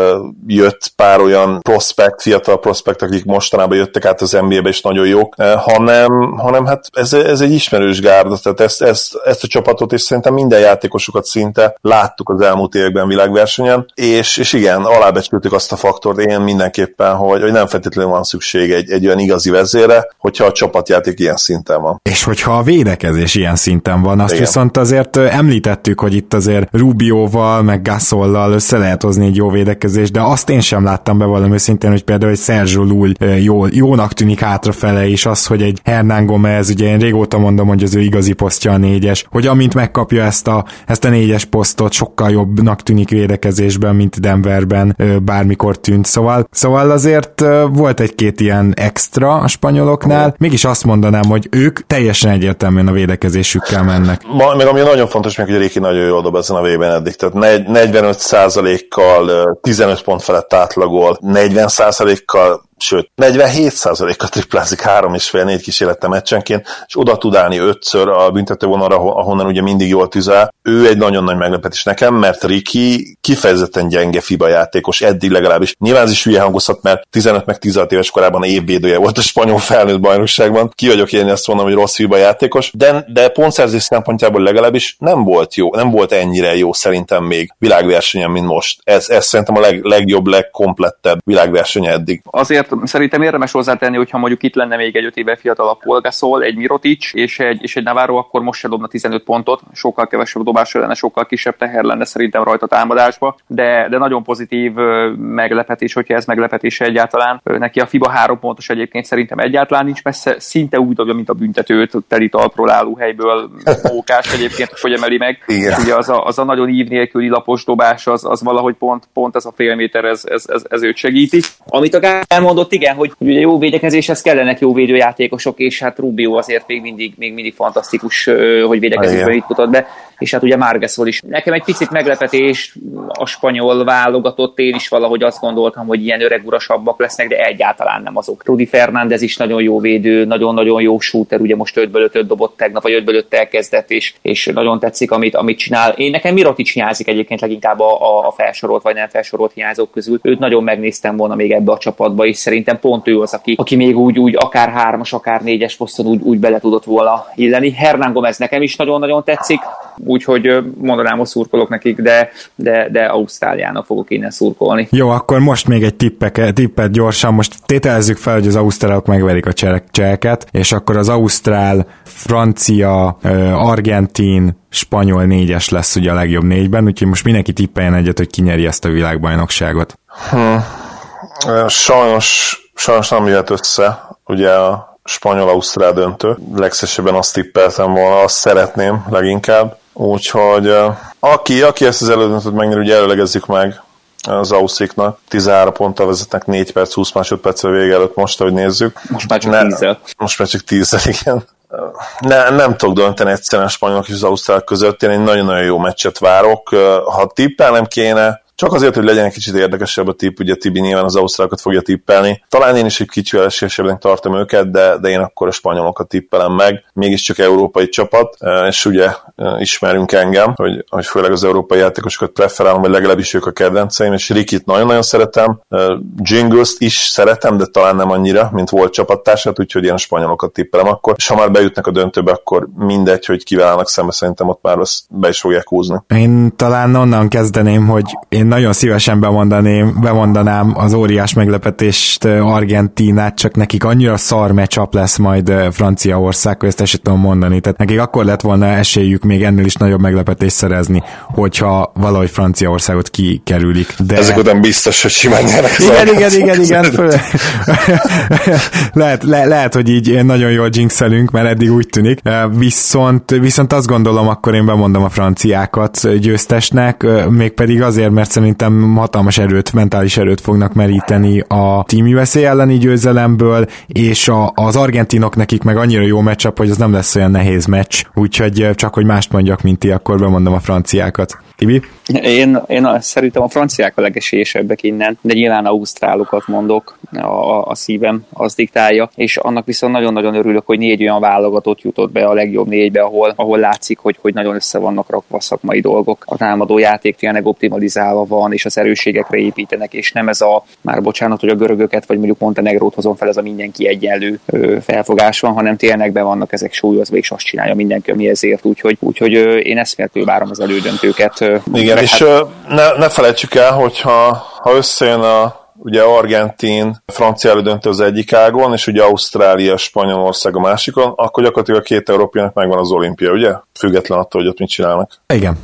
jött pár olyan prospekt, fiatal prospekt, akik mostanában jöttek át az NBA-be, és nagyon jók, uh, hanem, hanem hát ez, ez egy ismerős gárda, tehát ezt, ezt, ezt a csapatot, és szerintem minden játékosukat szinte láttuk az elmúlt években világversenyen, és, és igen, alábecsültük azt a faktort én mindenképpen, hogy, hogy nem feltétlenül van szükség egy, egy olyan igazi vezére, hogyha a csapatjáték játék ilyen szinten van. És hogyha a védekezés ilyen szinten van, azt Igen. viszont azért említettük, hogy itt azért Rubioval, meg Gasollal össze lehet hozni egy jó védekezés, de azt én sem láttam be valami őszintén, hogy például egy Sergio Lull jó, jónak tűnik hátrafele, és az, hogy egy Hernán Gomez, ugye én régóta mondom, hogy az ő igazi posztja a négyes, hogy amint megkapja ezt a, ezt a négyes posztot, sokkal jobbnak tűnik védekezésben, mint Denverben bármikor tűnt. Szóval, szóval azért volt egy-két ilyen extra a spanyoloknál, mégis azt mondom, mondanám, hogy ők teljesen egyértelműen a védekezésükkel mennek. Ma, meg ami nagyon fontos, még, hogy Réki nagyon jól dob ezen a vében eddig, tehát 45%-kal 15 pont felett átlagol, 40%-kal sőt, 47%-a triplázik három és fél négy kísérlete meccsenként, és oda tud állni ötször a büntetővonalra, ahonnan ugye mindig jól tüzel. Ő egy nagyon nagy meglepetés nekem, mert Riki kifejezetten gyenge FIBA játékos, eddig legalábbis. Nyilván ez is hülye hangozhat, mert 15 meg 16 éves korában évvédője volt a spanyol felnőtt bajnokságban. Ki vagyok én ezt mondom, hogy rossz FIBA játékos, de, de pontszerzés szempontjából legalábbis nem volt jó, nem volt ennyire jó szerintem még világversenyen, mint most. Ez, ez szerintem a leg, legjobb, legkomplettebb világverseny eddig. Azért szerintem érdemes hozzátenni, hogyha mondjuk itt lenne még egy öt éve fiatalabb Polgaszol, egy Mirotic és egy, és egy Navarro, akkor most se dobna 15 pontot, sokkal kevesebb dobás lenne, sokkal kisebb teher lenne szerintem rajta támadásba, de, de nagyon pozitív meglepetés, hogyha ez meglepetés egyáltalán. Neki a FIBA három pontos egyébként szerintem egyáltalán nincs messze, szinte úgy dobja, mint a büntetőt, teli talpról álló helyből mókás egyébként, hogy emeli meg. Igen. Ugye az a, az a nagyon ív nélküli lapos dobás, az, az valahogy pont, pont ez a fél méter, ez, ez, ez, ez őt segíti. Amit a elmondott, igen, hogy ugye jó védekezéshez kellenek jó védőjátékosok, és hát Rubio azért még mindig, még mindig fantasztikus, hogy védekezésben itt mutat be és hát ugye Márgeszol is. Nekem egy picit meglepetés a spanyol válogatott, én is valahogy azt gondoltam, hogy ilyen öregurasabbak lesznek, de egyáltalán nem azok. Rudi Fernández is nagyon jó védő, nagyon-nagyon jó shooter, ugye most 5 5 dobott tegnap, vagy 5 5 elkezdett, és, és nagyon tetszik, amit, amit csinál. Én nekem Mirotic hiányzik egyébként leginkább a, a felsorolt vagy nem felsorolt hiányzók közül. Őt nagyon megnéztem volna még ebbe a csapatba, és szerintem pont ő az, aki, aki még úgy, úgy akár hármas, akár négyes poszton úgy, úgy bele tudott volna illeni. Hernán Gomez nekem is nagyon-nagyon tetszik úgyhogy mondanám, hogy szurkolok nekik, de, de, de Ausztráliának fogok innen szurkolni. Jó, akkor most még egy tippek, tippet gyorsan, most tételezzük fel, hogy az ausztrálok megverik a cseheket, és akkor az ausztrál, francia, argentin, spanyol négyes lesz ugye a legjobb négyben, úgyhogy most mindenki tippeljen egyet, hogy kinyeri ezt a világbajnokságot. Hmm. Sajnos, sajnos nem jött össze, ugye a spanyol-ausztrál döntő. Legszesebben azt tippeltem volna, azt szeretném leginkább. Úgyhogy aki, aki ezt az elődöntőt megnyeri, ugye előlegezzük meg az Ausziknak. 13 ponttal vezetnek 4 perc, 20 másodperc a vége előtt most, ahogy nézzük. Most már csak ne, 10 Most már csak 10 igen. Ne, nem tudok dönteni egyszerűen a spanyolok és az ausztrál között. Én egy nagyon-nagyon jó meccset várok. Ha tippelnem kéne, csak azért, hogy legyen egy kicsit érdekesebb a tipp, ugye Tibi nyilván az ausztrálokat fogja tippelni. Talán én is egy kicsit esélyesebben tartom őket, de, de én akkor a spanyolokat tippelem meg. Mégiscsak európai csapat, e, és ugye e, ismerünk engem, hogy, hogy főleg az európai játékosokat preferálom, vagy legalábbis ők a kedvenceim, és Rikit nagyon-nagyon szeretem, e, jingles is szeretem, de talán nem annyira, mint volt csapattársát, úgyhogy én a spanyolokat tippelem akkor. És ha már bejutnak a döntőbe, akkor mindegy, hogy kiválnak szembe, szerintem ott már be is fogják húzni. Én talán onnan kezdeném, hogy én nagyon szívesen bemondaném, bemondanám az óriás meglepetést Argentinát, csak nekik annyira szar meccsap lesz majd Franciaország, hogy ezt ezt tudom mondani. Tehát nekik akkor lett volna esélyük még ennél is nagyobb meglepetést szerezni, hogyha valahogy Franciaországot kikerülik. De... Ezek után biztos, hogy simán nyernek Igen, igen, igen, igen. lehet, le, lehet, hogy így nagyon jól jinxelünk, mert eddig úgy tűnik. Viszont, viszont azt gondolom, akkor én bemondom a franciákat győztesnek, mégpedig azért, mert szerintem hatalmas erőt, mentális erőt fognak meríteni a Team USA elleni győzelemből, és a, az argentinok nekik meg annyira jó meccsap, hogy az nem lesz olyan nehéz meccs, úgyhogy csak hogy mást mondjak, mint ti, akkor bemondom a franciákat. Tibi? Én, én szerintem a franciák a legesélyesebbek innen, de nyilván ausztrálokat mondok, a, a szívem az diktálja, és annak viszont nagyon-nagyon örülök, hogy négy olyan válogatott jutott be a legjobb négybe, ahol, ahol látszik, hogy, hogy nagyon össze vannak rakva szakmai dolgok. A támadó játék tényleg optimalizálva van, és az erősségekre építenek, és nem ez a, már bocsánat, hogy a görögöket, vagy mondjuk Montenegrót hozom fel, ez a mindenki egyenlő felfogás van, hanem tényleg be vannak ezek súlyozva, és azt csinálja mindenki, ami ezért. Úgyhogy, úgyhogy én eszméletlenül várom az elődöntőket igen, és hát... ne, ne felejtsük el, hogyha ha összejön a ugye Argentin, francia elődöntő az egyik ágon, és ugye Ausztrália, Spanyolország a másikon, akkor gyakorlatilag a két európiának megvan az olimpia, ugye? Független attól, hogy ott mit csinálnak. Igen.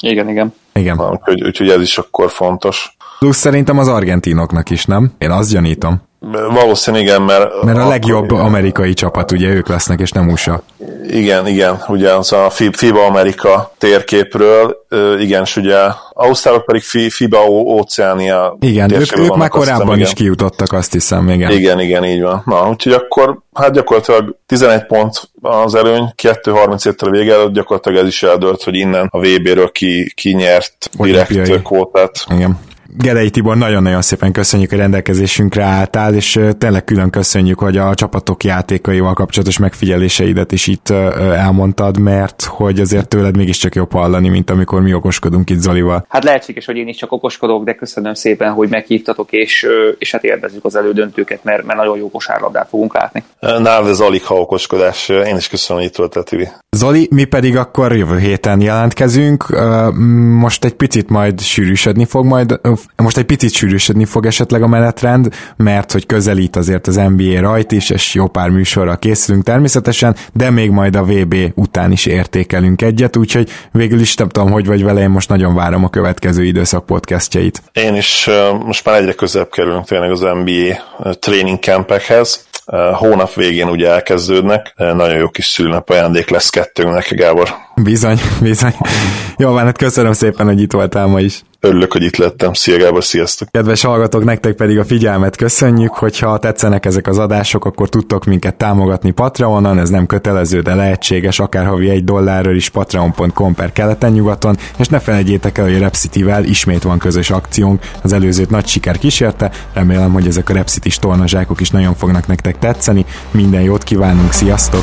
Igen, igen. Igen. Na, úgyhogy, úgyhogy ez is akkor fontos. Plusz szerintem az argentinoknak is, nem? Én azt gyanítom. Valószínűleg igen, mert... Mert a legjobb akkor, amerikai csapat, ugye ők lesznek, és nem USA. Igen, igen, ugye az a FIBA Amerika térképről, igen, és ugye Ausztrálok pedig FIBA Óceánia Igen, ők, ők már korábban hiszem, is kijutottak, azt hiszem, igen. Igen, igen, így van. Na, úgyhogy akkor, hát gyakorlatilag 11 pont az előny, 2.37 a vége előtt gyakorlatilag ez is eldőlt, hogy innen a VB-ről ki, ki nyert direkt kvótát. Igen. Gerei Tibor, nagyon-nagyon szépen köszönjük, hogy rendelkezésünkre álltál, és tényleg külön köszönjük, hogy a csapatok játékaival kapcsolatos megfigyeléseidet is itt elmondtad, mert hogy azért tőled mégiscsak jobb hallani, mint amikor mi okoskodunk itt Zolival. Hát lehetséges, hogy én is csak okoskodok, de köszönöm szépen, hogy meghívtatok, és, és hát érdezzük az elődöntőket, mert, mert nagyon jó kosárlabdát fogunk látni. Nálad ez alig ha okoskodás. Én is köszönöm, hogy itt voltál, Tibi. Zoli, mi pedig akkor jövő héten jelentkezünk. Most egy picit majd sűrűsödni fog, majd most egy picit sűrűsödni fog esetleg a menetrend, mert hogy közelít azért az NBA rajt is, és jó pár műsorra készülünk természetesen, de még majd a VB után is értékelünk egyet, úgyhogy végül is nem tudom, hogy vagy vele, én most nagyon várom a következő időszak podcastjait. Én is most már egyre közelebb kerülünk tényleg az NBA training campekhez, hónap végén ugye elkezdődnek. Nagyon jó kis szülnap ajándék lesz kettőnknek, Gábor. Bizony, bizony. Jó, van, hát köszönöm szépen, hogy itt voltál ma is. Örülök, hogy itt lettem. Szia Gábor, sziasztok! Kedves hallgatók, nektek pedig a figyelmet köszönjük, hogyha tetszenek ezek az adások, akkor tudtok minket támogatni Patreonon, ez nem kötelező, de lehetséges, akár havi egy dollárról is patreon.com per keleten-nyugaton, és ne felejtjétek el, hogy a Repcity-vel ismét van közös akciónk, az előzőt nagy siker kísérte, remélem, hogy ezek a Repcity-s tornazsákok is nagyon fognak nektek tetszeni, minden jót kívánunk, sziasztok!